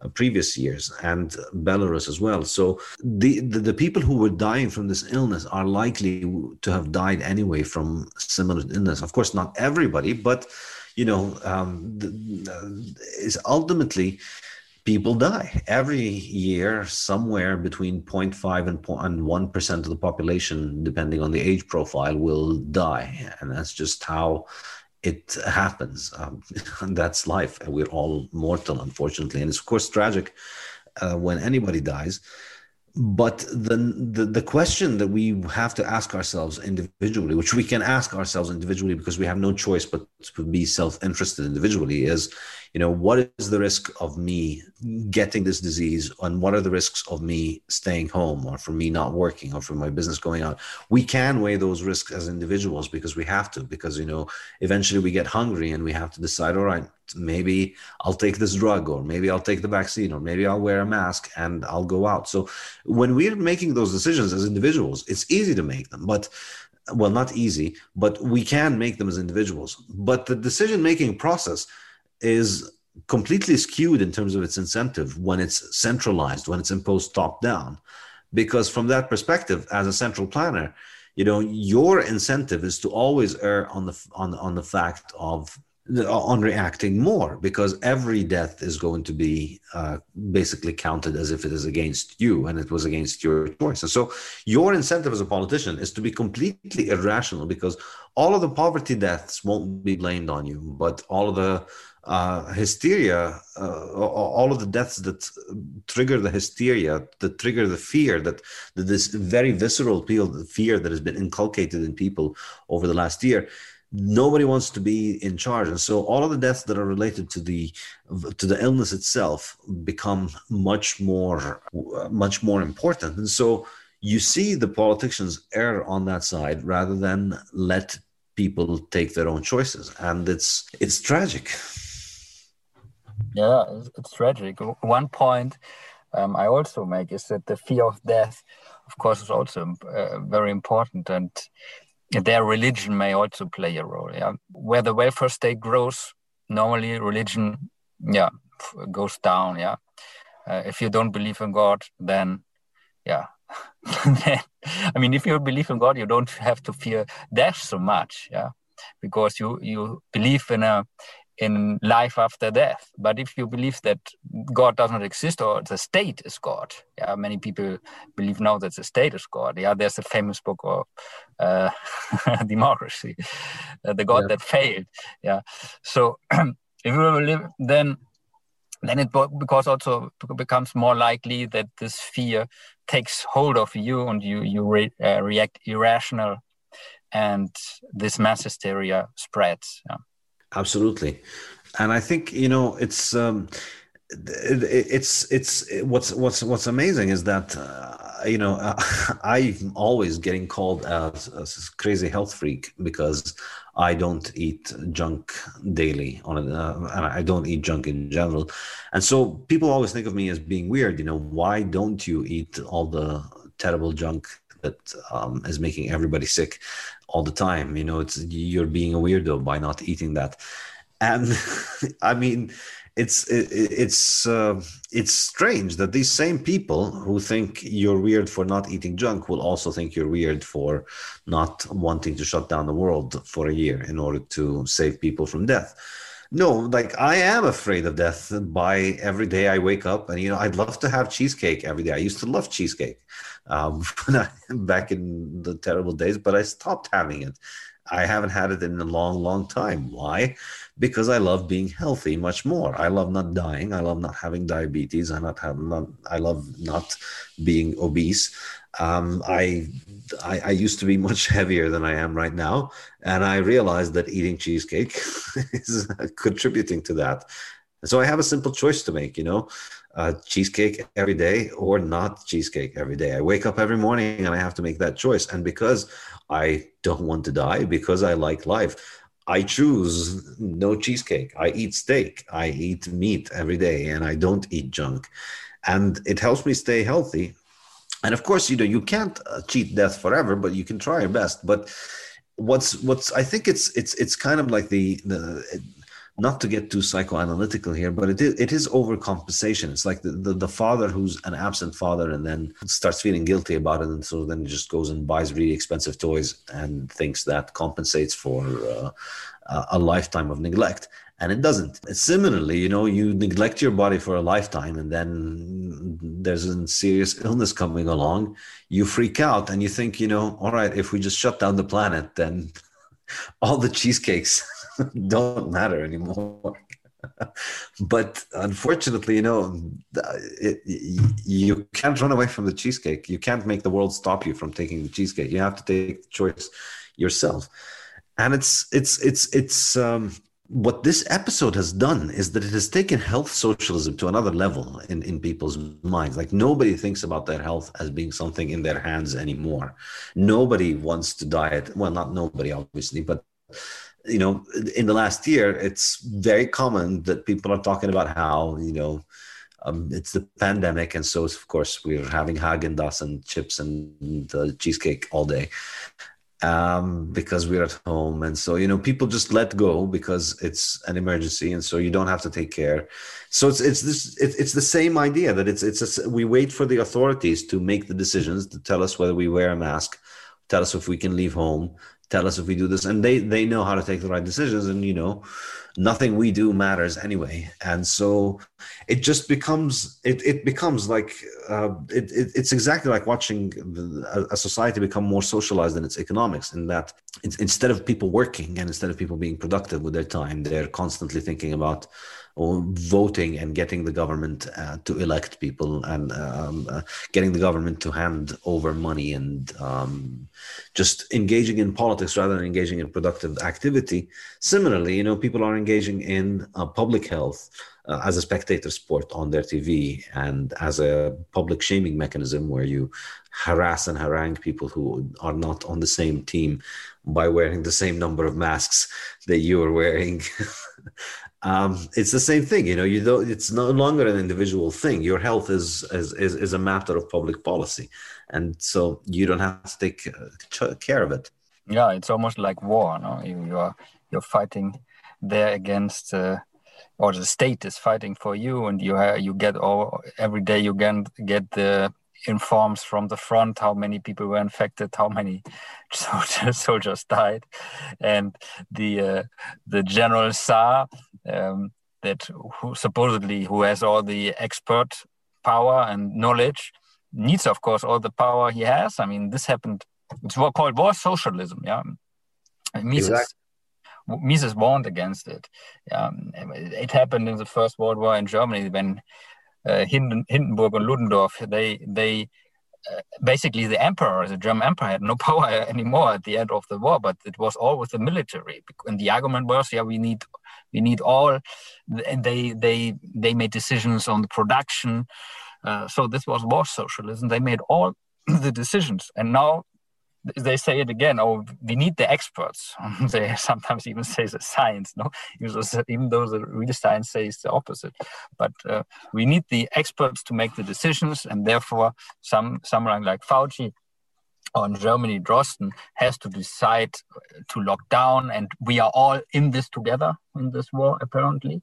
uh, previous years, and Belarus as well. So the, the, the people who were dying from this illness are likely to have died anyway from similar illness. Of course, not everybody, but you know, um, the, is ultimately people die every year somewhere between 0.5 and 1% of the population depending on the age profile will die. And that's just how it happens. Um, that's life. We're all mortal unfortunately. And it's of course tragic uh, when anybody dies. But the, the the question that we have to ask ourselves individually which we can ask ourselves individually because we have no choice but to be self-interested individually is you know what is the risk of me getting this disease and what are the risks of me staying home or for me not working or for my business going on? We can weigh those risks as individuals because we have to because you know eventually we get hungry and we have to decide all right maybe i'll take this drug or maybe i'll take the vaccine or maybe i'll wear a mask and i'll go out. So when we're making those decisions as individuals it's easy to make them but well not easy but we can make them as individuals. But the decision making process is completely skewed in terms of its incentive when it's centralized, when it's imposed top down. because from that perspective as a central planner you know your incentive is to always err on the on on the fact of on reacting more because every death is going to be uh, basically counted as if it is against you and it was against your choice. And so your incentive as a politician is to be completely irrational because all of the poverty deaths won't be blamed on you, but all of the uh, hysteria, uh, all of the deaths that trigger the hysteria, that trigger the fear, that, that this very visceral fear that has been inculcated in people over the last year, nobody wants to be in charge. And so all of the deaths that are related to the to the illness itself become much more much more important. And so you see the politicians err on that side rather than let people take their own choices. And it's it's tragic yeah it's, tragic one point um, i also make is that the fear of death of course is also uh, very important and their religion may also play a role. Yeah, where the welfare state grows, normally religion, yeah, goes down. Yeah, uh, if you don't believe in God, then yeah, I mean, if you believe in God, you don't have to fear death so much. Yeah, because you you believe in a in life after death. But if you believe that God does not exist or the state is God, yeah, many people believe now that the state is God. Yeah, there's a famous book of uh, democracy, uh, the God yeah. that failed. Yeah, so if you believe, then then it because also becomes more likely that this fear takes hold of you and you you re, uh, react irrational, and this mass hysteria spreads. Yeah absolutely. And i think you know it's um it's it's what's what's what's amazing is that uh, you know uh, i'm always getting called as a crazy health freak because i don't eat junk daily on it uh, and i don't eat junk in general. And so people always think of me as being weird you know why don't you eat all the terrible junk that um, is making everybody sick all the time. You know, it's you're being a weirdo by not eating that. And I mean, it's it, it's uh, it's strange that these same people who think you're weird for not eating junk will also think you're weird for not wanting to shut down the world for a year in order to save people from death no like i am afraid of death by every day i wake up and you know i'd love to have cheesecake every day i used to love cheesecake um, back in the terrible days but i stopped having it. I haven't had it in a long long time. Why? Because i love being healthy much more. I love not dying. I love not having diabetes. I not have not, i love not being obese. Um, I, I, I used to be much heavier than I am right now, and I realized that eating cheesecake is contributing to that. so I have a simple choice to make. You know, uh, cheesecake every day or not cheesecake every day. I wake up every morning and I have to make that choice. And because I don't want to die, because I like life, I choose no cheesecake. I eat steak. I eat meat every day, and I don't eat junk. And it helps me stay healthy and of course you know you can't uh, cheat death forever but you can try your best but what's what's i think it's it's it's kind of like the the not to get too psychoanalytical here but it is it is overcompensation it's like the, the, the father who's an absent father and then starts feeling guilty about it and so then just goes and buys really expensive toys and thinks that compensates for uh, a lifetime of neglect and it doesn't. Similarly, you know, you neglect your body for a lifetime, and then there's a serious illness coming along. You freak out, and you think, you know, all right, if we just shut down the planet, then all the cheesecakes don't matter anymore. but unfortunately, you know, it, you can't run away from the cheesecake. You can't make the world stop you from taking the cheesecake. You have to take the choice yourself. And it's it's it's it's um, what this episode has done is that it has taken health socialism to another level in, in people's minds. Like nobody thinks about their health as being something in their hands anymore. Nobody wants to diet. Well, not nobody, obviously, but you know, in the last year, it's very common that people are talking about how, you know, um, it's the pandemic. And so, of course, we're having Haagen-Dazs and chips and uh, cheesecake all day um, because we're at home. And so, you know, people just let go because it's an emergency. And so you don't have to take care. So it's, it's this, it, it's the same idea that it's, it's, a, we wait for the authorities to make the decisions to tell us whether we wear a mask, tell us if we can leave home, tell us if we do this. And they, they know how to take the right decisions. And, you know, nothing we do matters anyway and so it just becomes it, it becomes like uh, it, it, it's exactly like watching a, society become more socialized in its economics in that instead of people working and instead of people being productive with their time they're constantly thinking about voting and getting the government uh, to elect people and um, uh, getting the government to hand over money and um, just engaging in politics rather than engaging in productive activity. Similarly, you know, people are engaging in uh, public health uh, as a spectator sport on their TV and as a public shaming mechanism where you harass and harangue people who are not on the same team by wearing the same number of masks that you are wearing. um, it's the same thing. You know, you don't. It's no longer an individual thing. Your health is is is, is a matter of public policy, and so you don't have to take uh, care of it. Yeah, it's almost like war. No, you, you are you're fighting there against. Uh, or the state is fighting for you, and you have, you get all every day you get get the informs from the front how many people were infected, how many soldiers, soldiers died, and the uh, the general Tsar um, that who supposedly who has all the expert power and knowledge needs, of course, all the power he has. I mean, this happened. It's what called war socialism. Yeah, Mises, exactly. Mises warned against it. Yeah, it happened in the First World War in Germany when uh, Hinden, Hindenburg and Ludendorff they they uh, basically the emperor, the German emperor, had no power anymore at the end of the war, but it was all with the military. And the argument was, yeah, we need we need all. And they they they made decisions on the production. Uh, so this was war socialism. They made all the decisions, and now they say it again. Oh, we need the experts. they sometimes even say the science. No, even though the real science says the opposite. But uh, we need the experts to make the decisions, and therefore, some someone like Fauci or in Germany, Drosten has to decide to lock down, and we are all in this together in this war, apparently.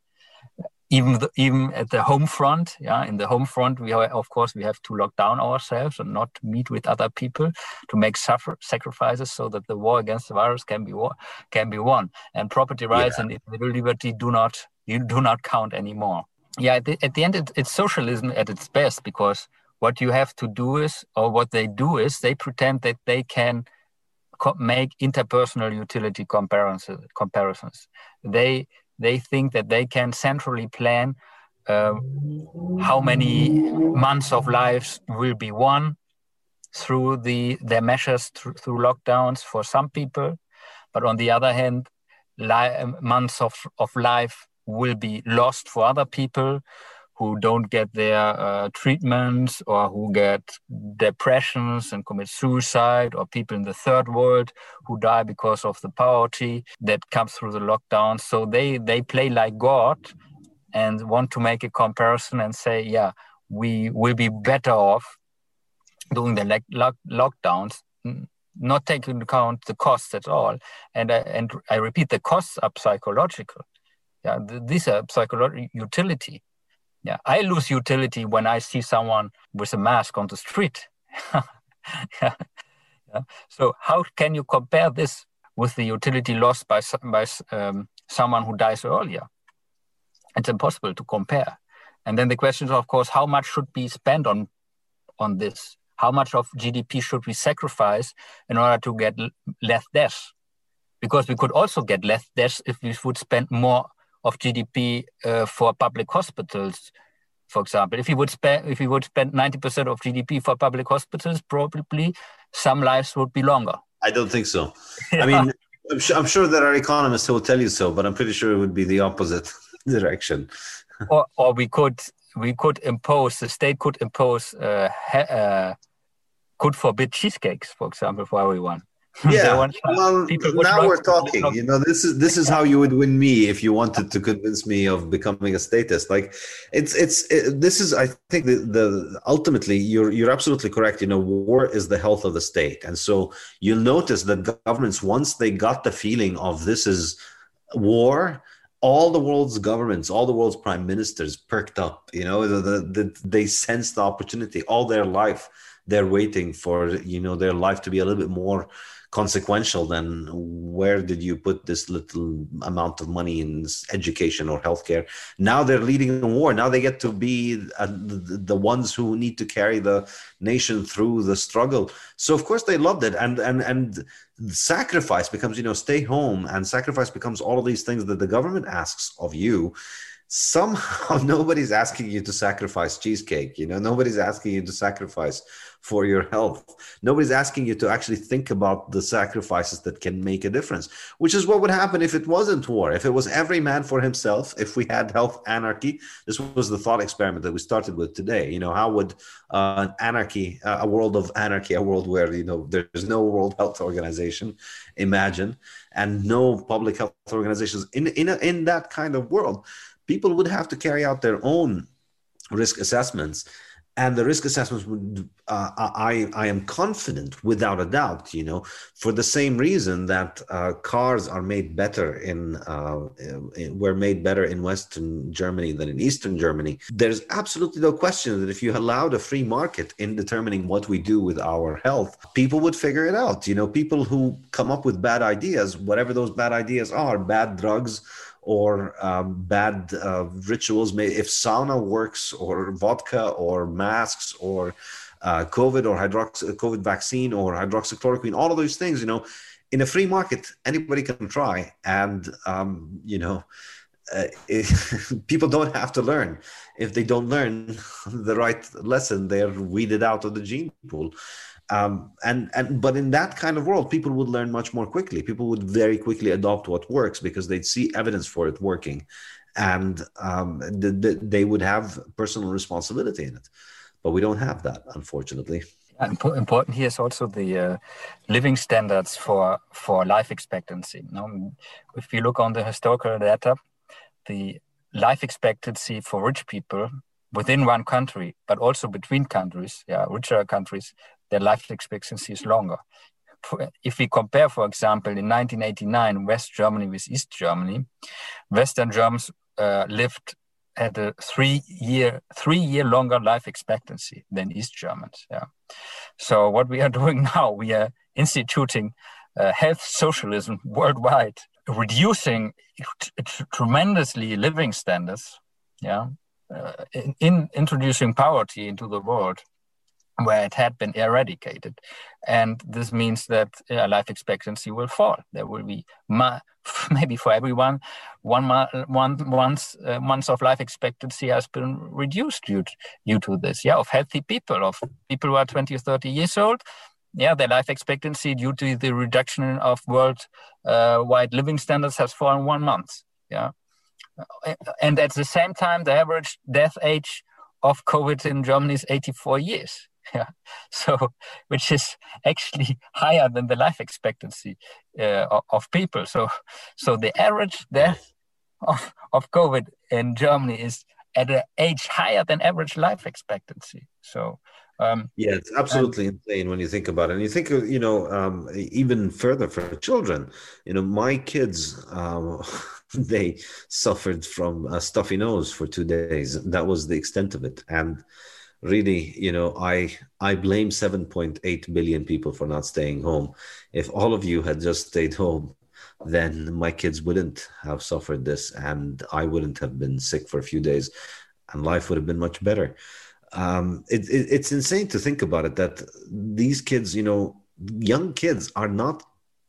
Even the, even at the home front yeah in the home front we are, of course we have to lock down ourselves and not meet with other people to make suffer sacrifices so that the war against the virus can be war, can be won. And property rights yeah. and individual liberty do not you do not count anymore. Yeah at the, at the end it, it's socialism at its best because what you have to do is or what they do is they pretend that they can make interpersonal utility comparisons comparisons. They they think that they can centrally plan uh, how many months of lives will be won through the their measures through, through lockdowns for some people, but on the other hand, li- months of, of life will be lost for other people who don't get their uh, treatments or who get depressions and commit suicide or people in the third world who die because of the poverty that comes through the lockdown. So they they play like god and want to make a comparison and say yeah we will be better off doing the lock lockdowns not taking into account the costs at all. And I, and I repeat the costs are psychological. Yeah these are psychological utility yeah i lose utility when i see someone with a mask on the street. Yeah. yeah. so how can you compare this with the utility lost by by um, someone who dies earlier? It's impossible to compare. And then the question is of course how much should be spent on on this? How much of gdp should we sacrifice in order to get less deaths? Because we could also get less deaths if we would spend more of GDP uh, for public hospitals. For example, if we would spend if we would spend ninety percent of GDP for public hospitals, probably some lives would be longer. I don't think so. Yeah. I mean, I'm sure, I'm sure there are economists who will tell you so, but I'm pretty sure it would be the opposite direction. or, or we could we could impose the state could impose uh, uh, could forbid cheesecakes, for example, for everyone. Yeah. well, now we're talking. You know, this is this is how you would win me if you wanted to convince me of becoming a statist. Like, it's it's it, this is I think the, the ultimately you're you're absolutely correct. You know, war is the health of the state, and so you'll notice that governments once they got the feeling of this is war all the world's governments, all the world's prime ministers perked up. You know, the, the, the, they sensed the opportunity all their life. They're waiting for you know their life to be a little bit more consequential then where did you put this little amount of money in education or healthcare? Now they're leading the war. Now they get to be uh, the, the ones who need to carry the nation through the struggle. So of course they loved it. And and and sacrifice becomes you know stay home and sacrifice becomes all of these things that the government asks of you. Somehow nobody's asking you to sacrifice cheesecake you know? Nobody's asking you to sacrifice for your health. Nobody's asking you to actually think about the sacrifices that can make a difference, which is what would happen if it wasn't war. If it was every man for himself, if we had health anarchy, this was the thought experiment that we started with today. You know, how would uh, anarchy, uh, a world of anarchy, a world where, you know, there's no World Health Organization, imagine, and no public health organizations in, in, a, in that kind of world, people would have to carry out their own risk assessments and the risk assessments would uh, I, I am confident without a doubt you know for the same reason that uh, cars are made better in, uh, in, were made better in western germany than in eastern germany. There's absolutely no question that if you allowed a free market in determining what we do with our health people would figure it out. You know people who come up with bad ideas whatever those bad ideas are bad drugs or um, bad uh, rituals. May if sauna works, or vodka, or masks, or uh, COVID, or hydrox COVID vaccine, or hydroxychloroquine, all of those things, you know, in a free market, anybody can try, and um, you know. Uh, people don't have to learn. If they don't learn the right lesson, they're weeded out of the gene pool um, and and but in that kind of world people would learn much more quickly. People would very quickly adopt what works because they'd see evidence for it working. And um, the, the, they would have personal responsibility in it. But we don't have that unfortunately. Important here is also the uh, living standards for for life expectancy. Know, if you look on the historical data the life expectancy for rich people within one country, but also between countries, yeah, richer countries, their life expectancy is longer. If we compare, for example, in 1989, West Germany with East Germany, Western Germans uh, lived had a three year three year longer life expectancy than East Germans. Yeah. So what we are doing now, we are instituting uh, health socialism worldwide, reducing tremendously living standards. Yeah. Uh, in, in introducing poverty into the world where it had been eradicated. And this means that uh, life expectancy will fall. There will be ma- maybe for everyone one one month uh, months of life expectancy has been reduced due to, due to this. Yeah, of healthy people, of people who are 20 or 30 years old. Yeah, their life expectancy due to the reduction of worldwide uh, living standards has fallen one month. Yeah, and at the same time, the average death age of COVID in Germany is 84 years. yeah so which is actually higher than the life expectancy uh, of people so so the average death of, of covid in germany is at an age higher than average life expectancy so um, yeah, it's absolutely and, insane when you think about it. And you think, of, you know, um, even further for children. You know, my kids, um, they suffered from a stuffy nose for two days. That was the extent of it. And really you know i i blame 7.8 billion people for not staying home. If all of you had just stayed home then my kids wouldn't have suffered this and i wouldn't have been sick for a few days and life would have been much better. Um, it, it, it's insane to think about it that these kids you know young kids are not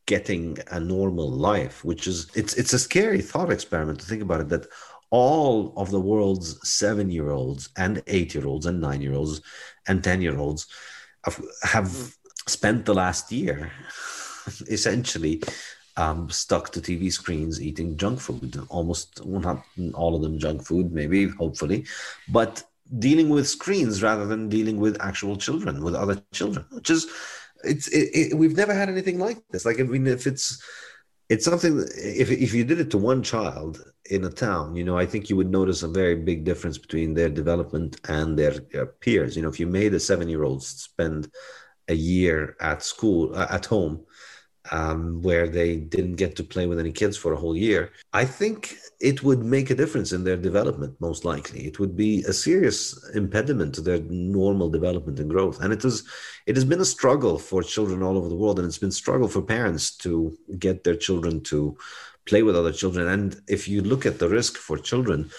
getting a normal life which is it's it's a scary thought experiment to think about it that all of the world's seven year olds and eight year olds and nine year olds and 10 year olds have spent the last year essentially um, stuck to TV screens eating junk food. Almost, well, not all of them junk food, maybe, hopefully, but dealing with screens rather than dealing with actual children, with other children, which is it's it, it, we've never had anything like this. Like I mean, if it's it's something if if you did it to one child in a town, you know, I think you would notice a very big difference between their development and their, their peers. You know, if you made a seven year old spend a year at school uh, at home um, where they didn't get to play with any kids for a whole year, I think it would make a difference in their development, most likely. It would be a serious impediment to their normal development and growth. And it is it has been a struggle for children all over the world, and it's been a struggle for parents to get their children to play with other children. And if you look at the risk for children,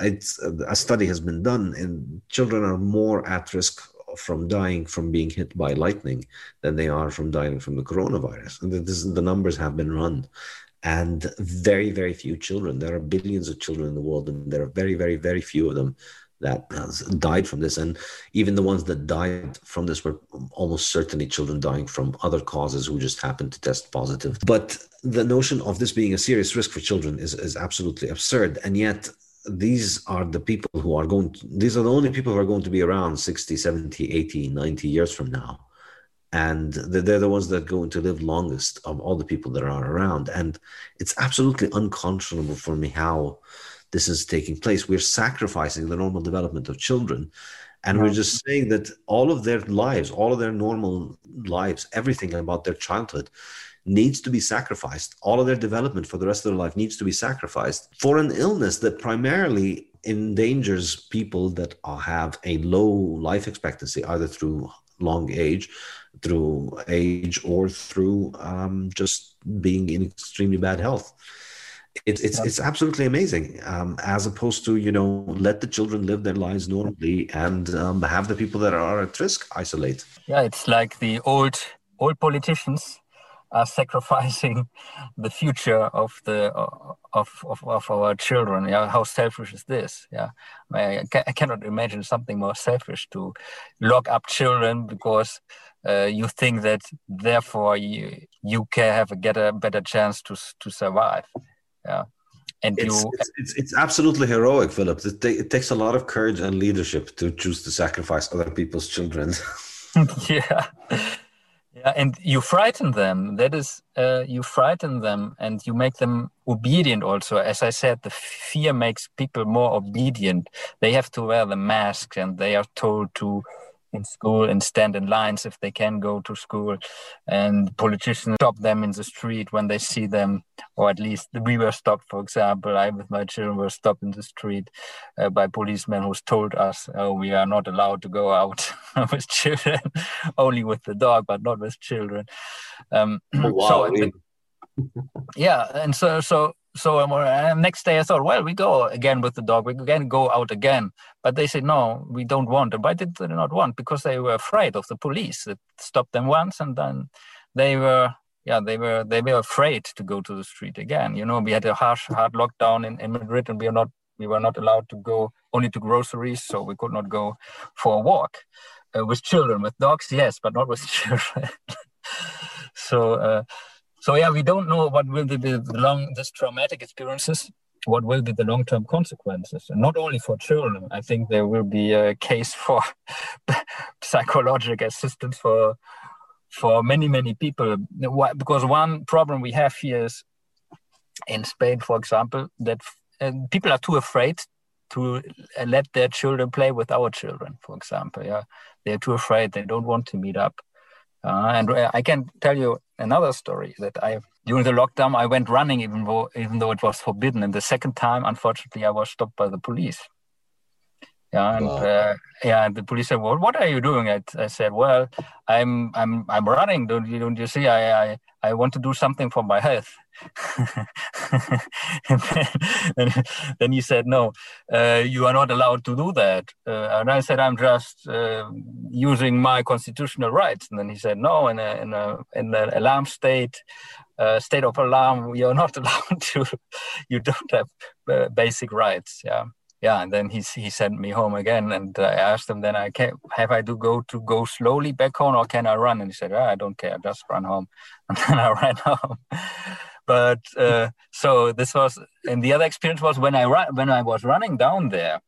it's, a study has been done, and children are more at risk from dying from being hit by lightning than they are from dying from the coronavirus. And this, the numbers have been run. And very, very few children. There are billions of children in the world, and there are very, very, very few of them that has died from this. And even the ones that died from this were almost certainly children dying from other causes who just happened to test positive. But the notion of this being a serious risk for children is, is absolutely absurd. And yet, these are the people who are going to, these are the only people who are going to be around 60 70 80 90 years from now. And they're the ones that are going to live longest of all the people that are around. And it's absolutely unconscionable for me how this is taking place. We're sacrificing the normal development of children. And we're just saying that all of their lives all of their normal lives everything about their childhood needs to be sacrificed. All of their development for the rest of their life needs to be sacrificed for an illness that primarily endangers people that have a low life expectancy, either through long age, through age, or through um, just being in extremely bad health. It's it's it's absolutely amazing. Um, as opposed to you know let the children live their lives normally and um, have the people that are at risk isolate. Yeah, it's like the old old politicians are sacrificing the future of the of, of, of our children yeah? How selfish is this yeah? I, I cannot imagine something more selfish to lock up children because uh, you think that therefore you you can have a get a better chance to to survive yeah? And it's, you it's, it's, it's, absolutely heroic Philipp. It, it takes a lot of courage and leadership to choose to sacrifice other people's children. Yeah yeah, and you frighten them. That is, uh, you frighten them and you make them obedient also. As I said, the fear makes people more obedient. They have to wear the mask and they are told to in school and stand in lines if they can go to school. And politicians stop them in the street when they see them, or at least we were stopped, for example. I, with my children, were stopped in the street uh, by policemen who told us, oh, we are not allowed to go out with children, only with the dog, but not with children. Um, oh, wow. So, yeah, and so so so um, next day I thought, well, we go again with the dog. We again go out again. But they said, no, we don't want. And why did they not want? Because they were afraid of the police. It stopped them once, and then they were, yeah, they were they were afraid to go to the street again. You know, we had a harsh, hard lockdown in, in Madrid, and we are not we were not allowed to go only to groceries, so we could not go for a walk uh, with children. With dogs, yes, but not with children. so. Uh, so yeah, we don't know what will be the long this traumatic experiences. What will be the long-term consequences, and not only for children. I think there will be a case for psychological assistance for for many many people. Because one problem we have here is in Spain, for example, that people are too afraid to let their children play with our children. For example, yeah, they're too afraid. They don't want to meet up. Uh, and uh, I can tell you another story that I during the lockdown I went running even though even though it was forbidden. And the second time, unfortunately, I was stopped by the police. Yeah, and wow. uh, yeah, the police said, "Well, what are you doing?" I, I said, "Well, I'm I'm I'm running. Don't you don't you see? I I, I want to do something for my health." then, then, he said, "No, uh, you are not allowed to do that." Uh, and I said, "I'm just uh, using my constitutional rights." And then he said, "No, in in a in an alarm state." Uh, state of alarm, you're not allowed to. You don't have uh, basic rights. Yeah yeah, and then he he sent me home again, and I asked him then I can have I to go to go slowly back home or can I run? And he said, oh, I don't care, just run home, and then I ran home. but uh, so this was, and the other experience was when I ran when I was running down there.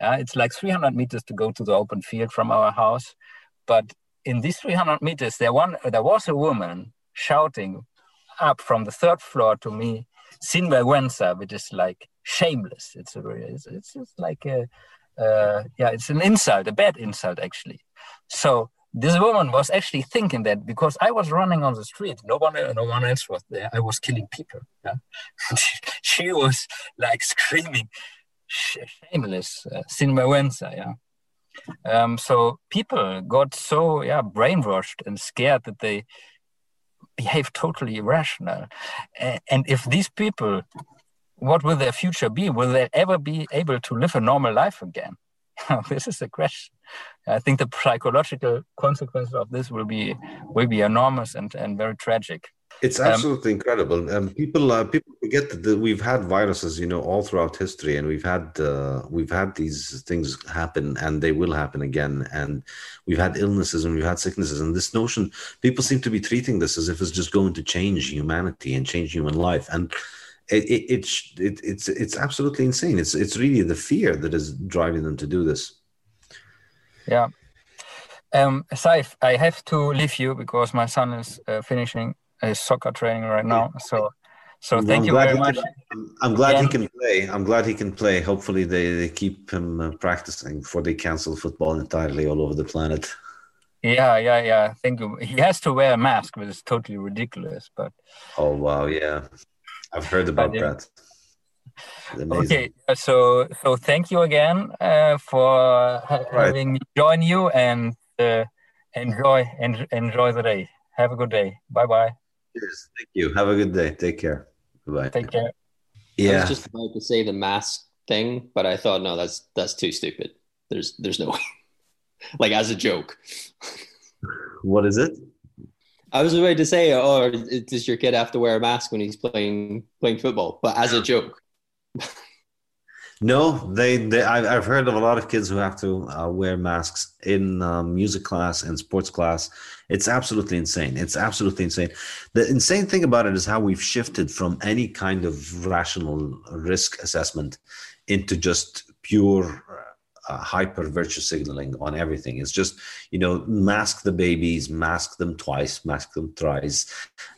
Yeah, it's like 300 meters to go to the open field from our house, but in these 300 meters, there one there was a woman shouting up from the third floor to me, sinvergüenza, which is like shameless. It's a it's, it's just like a uh, yeah, it's an insult, a bad insult actually. So this woman was actually thinking that because I was running on the street, no one, no one else was there. I was killing people. Yeah? she was like screaming, shameless, uh, sinvergüenza. Yeah. Um, so people got so yeah brainwashed and scared that they behave totally irrational. And if these people, what will their future be? Will they ever be able to live a normal life again? this is the question. I think the psychological consequences of this will be will be enormous and, and very tragic. It's um, absolutely um, incredible. Um, people uh, people forget that we've had viruses, you know, all throughout history, and we've had uh, we've had these things happen, and they will happen again. And we've had illnesses and we've had sicknesses, and this notion people seem to be treating this as if it's just going to change humanity and change human life, and it, it, it, it it's it's absolutely insane. It's it's really the fear that is driving them to do this. Yeah. Um, Saif, I have to leave you because my son is uh, finishing his soccer training right now. So, so thank I'm you very much. Can, I'm glad he can play. I'm glad he can play. Hopefully, they, they keep him uh, practicing before they cancel football entirely all over the planet. Yeah, yeah, yeah. Thank you. He has to wear a mask, which is totally ridiculous. But oh wow, yeah, I've heard about that. Okay, so so thank you again uh, for ha right. having me join you and uh, enjoy en enjoy the day. Have a good day. Bye bye. Yes, thank you. Have a good day. Take care. Bye. Bye. Take care. Yeah. I was just about to say the mask thing, but I thought no, that's that's too stupid. There's there's no way. like as a joke. What is it? I was about to say, oh, does your kid have to wear a mask when he's playing playing football? But as a joke. No, they, they I've, I've heard of a lot of kids who have to uh, wear masks in um, music class and sports class. It's absolutely insane. It's absolutely insane. The insane thing about it is how we've shifted from any kind of rational risk assessment into just pure uh, hyper virtue signaling on everything. It's just, you know, mask the babies, mask them twice, mask them thrice.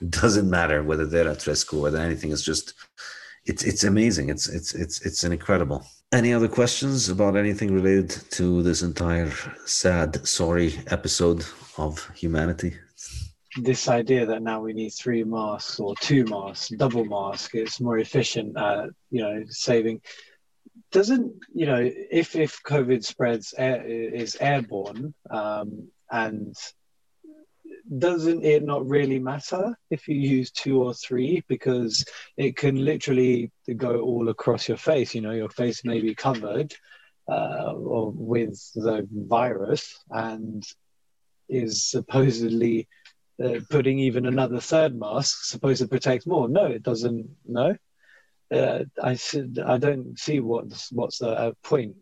It doesn't matter whether they're at risk or whether anything is just it's it's amazing. It's it's it's it's incredible. Any other questions about anything related to this entire sad, sorry episode of humanity? This idea that now we need three masks or two masks, double mask, it's more efficient at you know saving. Doesn't you know if if COVID spreads air, is airborne um, and doesn't it not really matter if you use two or three? Because it can literally go all across your face. You know your face may be covered uh, with the virus and is supposedly uh, putting even another third mask supposed to protect more. No it doesn't no uh, i said i don't see what's what's the uh, point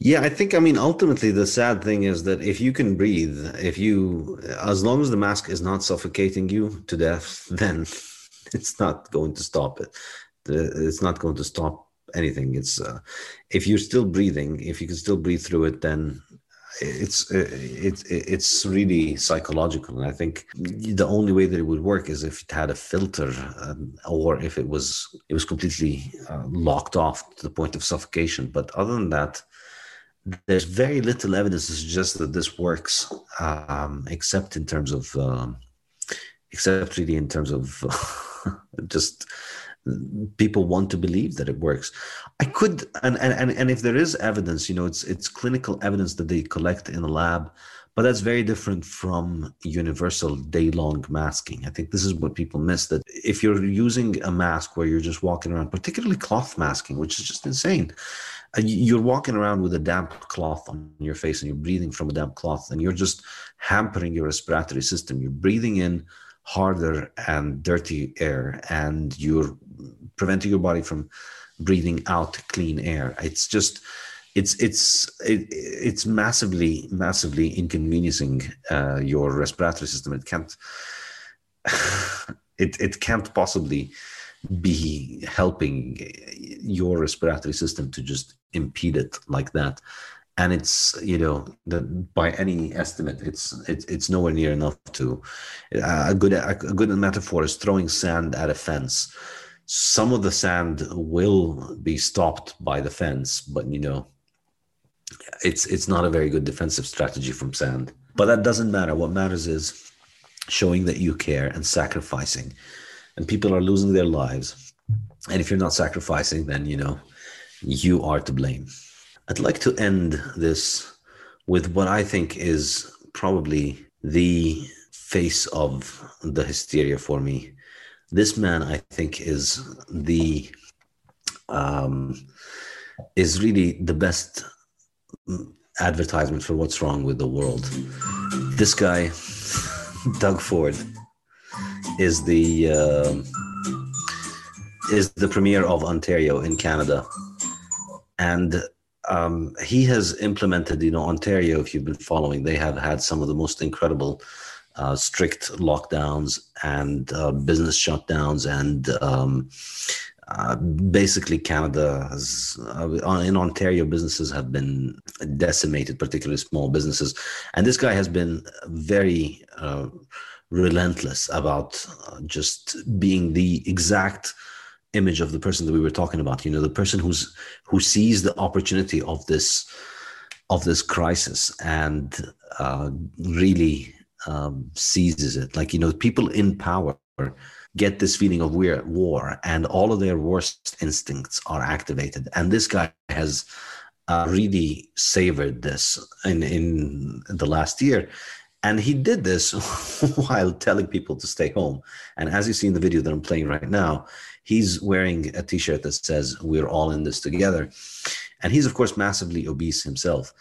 yeah, I think, I mean, ultimately, the sad thing is that if you can breathe, if you, as long as the mask is not suffocating you to death, then it's not going to stop it. It's not going to stop anything. It's, uh, if you're still breathing, if you can still breathe through it, then it's it's it's really psychological. And i think the only way that it would work is if it had a filter um, or if it was it was completely uh, locked off to the point of suffocation. But other than that there's very little evidence to suggest that this works, um, except in terms of, um, except really in terms of just people want to believe that it works. I could, and, and and if there is evidence, you know, it's it's clinical evidence that they collect in a lab, but that's very different from universal day-long masking. I think this is what people miss. That if you're using a mask where you're just walking around, particularly cloth masking, which is just insane uh, you're walking around with a damp cloth on your face and you're breathing from a damp cloth and you're just hampering your respiratory system you're breathing in harder and dirty air and you're preventing your body from breathing out clean air it's just it's it's it, it's massively massively inconveniencing uh, your respiratory system it can't it, it can't possibly be helping your respiratory system to just impede it like that. And it's you know the, by any estimate it's it's it's nowhere near enough to uh, a good a good metaphor is throwing sand at a fence. Some of the sand will be stopped by the fence but you know it's it's not a very good defensive strategy from sand. But that doesn't matter. What matters is showing that you care and sacrificing. And people are losing their lives. And if you're not sacrificing then you know you are to blame I'd like to end this with what I think is probably the face of the hysteria for me. This man, I think, is the um, is really the best advertisement for what's wrong with the world. This guy, Doug Ford, is the uh, is the premier of Ontario in Canada, and um, he has implemented, you know, Ontario, if you've been following, they have had some of the most incredible uh, strict lockdowns and uh, business shutdowns. And um, uh, basically, Canada has, uh, in Ontario, businesses have been decimated, particularly small businesses. And this guy has been very uh, relentless about uh, just being the exact image of the person that we were talking about you know the person who's who sees the opportunity of this of this crisis and uh, really um, seizes it. Like you know people in power get this feeling of we're at war and all of their worst instincts are activated. And this guy has uh, really savored this in in the last year. And he did this while telling people to stay home. And as you see in the video that i'm playing right now he's wearing a t-shirt that says we're all in this together. And he's of course massively obese himself.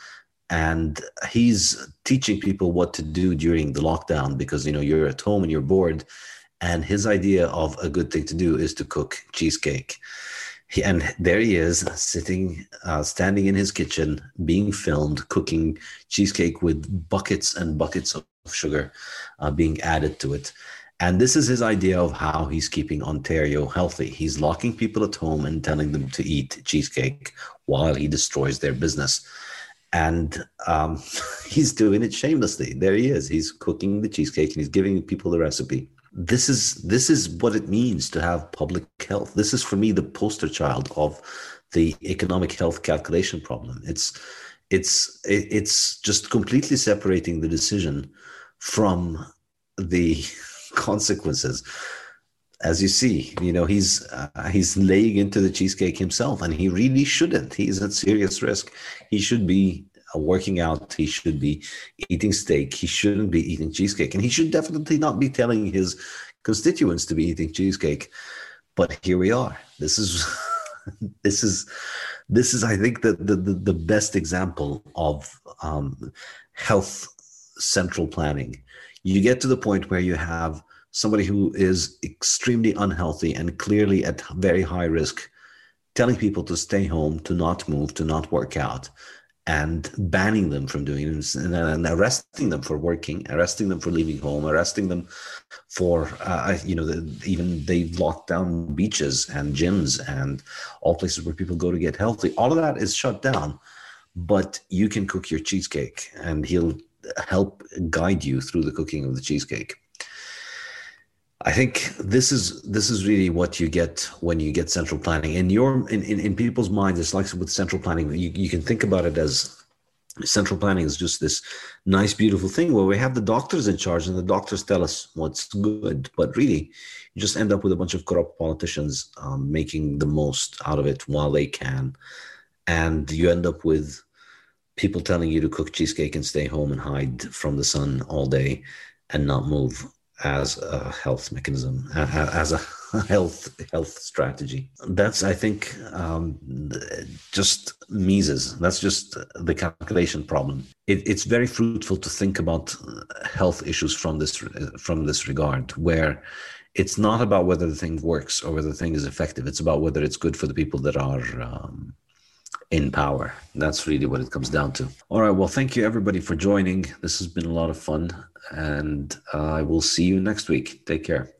And he's teaching people what to do during the lockdown because you know you're at home and you're bored. And his idea of a good thing to do is to cook cheesecake. He, and there he is sitting uh, standing in his kitchen being filmed cooking cheesecake with buckets and buckets of sugar uh, being added to it and this is his idea of how he's keeping Ontario healthy. He's locking people at home and telling them to eat cheesecake while he destroys their business. And um, he's doing it shamelessly. There he is. He's cooking the cheesecake and he's giving people the recipe. This is this is what it means to have public health. This is for me the poster child of the economic health calculation problem. It's it's it's just completely separating the decision from the consequences. As you see you know he's uh, he's laying into the cheesecake himself and he really shouldn't. He's at serious risk. He should be uh, working out. He should be eating steak. He shouldn't be eating cheesecake. And he should definitely not be telling his constituents to be eating cheesecake. But here we are. This is this is this is i think the the, the best example of um, health central planning you get to the point where you have somebody who is extremely unhealthy and clearly at very high risk telling people to stay home to not move to not work out and banning them from doing it and, arresting them for working arresting them for leaving home arresting them for uh, you know the, even they've locked down beaches and gyms and all places where people go to get healthy. All of that is shut down but you can cook your cheesecake and he'll help guide you through the cooking of the cheesecake. I think this is this is really what you get when you get central planning. In your in, in, in people's minds, it's like with central planning, you, you can think about it as central planning is just this nice, beautiful thing where we have the doctors in charge and the doctors tell us what's good. But really, you just end up with a bunch of corrupt politicians um, making the most out of it while they can. And you end up with people telling you to cook cheesecake and stay home and hide from the sun all day and not move as a health mechanism, as a health health strategy. That's, I think, um, just Mises. That's just the calculation problem. It, it's very fruitful to think about health issues from this from this regard, where it's not about whether the thing works or whether the thing is effective. It's about whether it's good for the people that are um, in power. That's really what it comes down to. All right. Well, thank you everybody for joining. This has been a lot of fun, and uh, I will see you next week. Take care.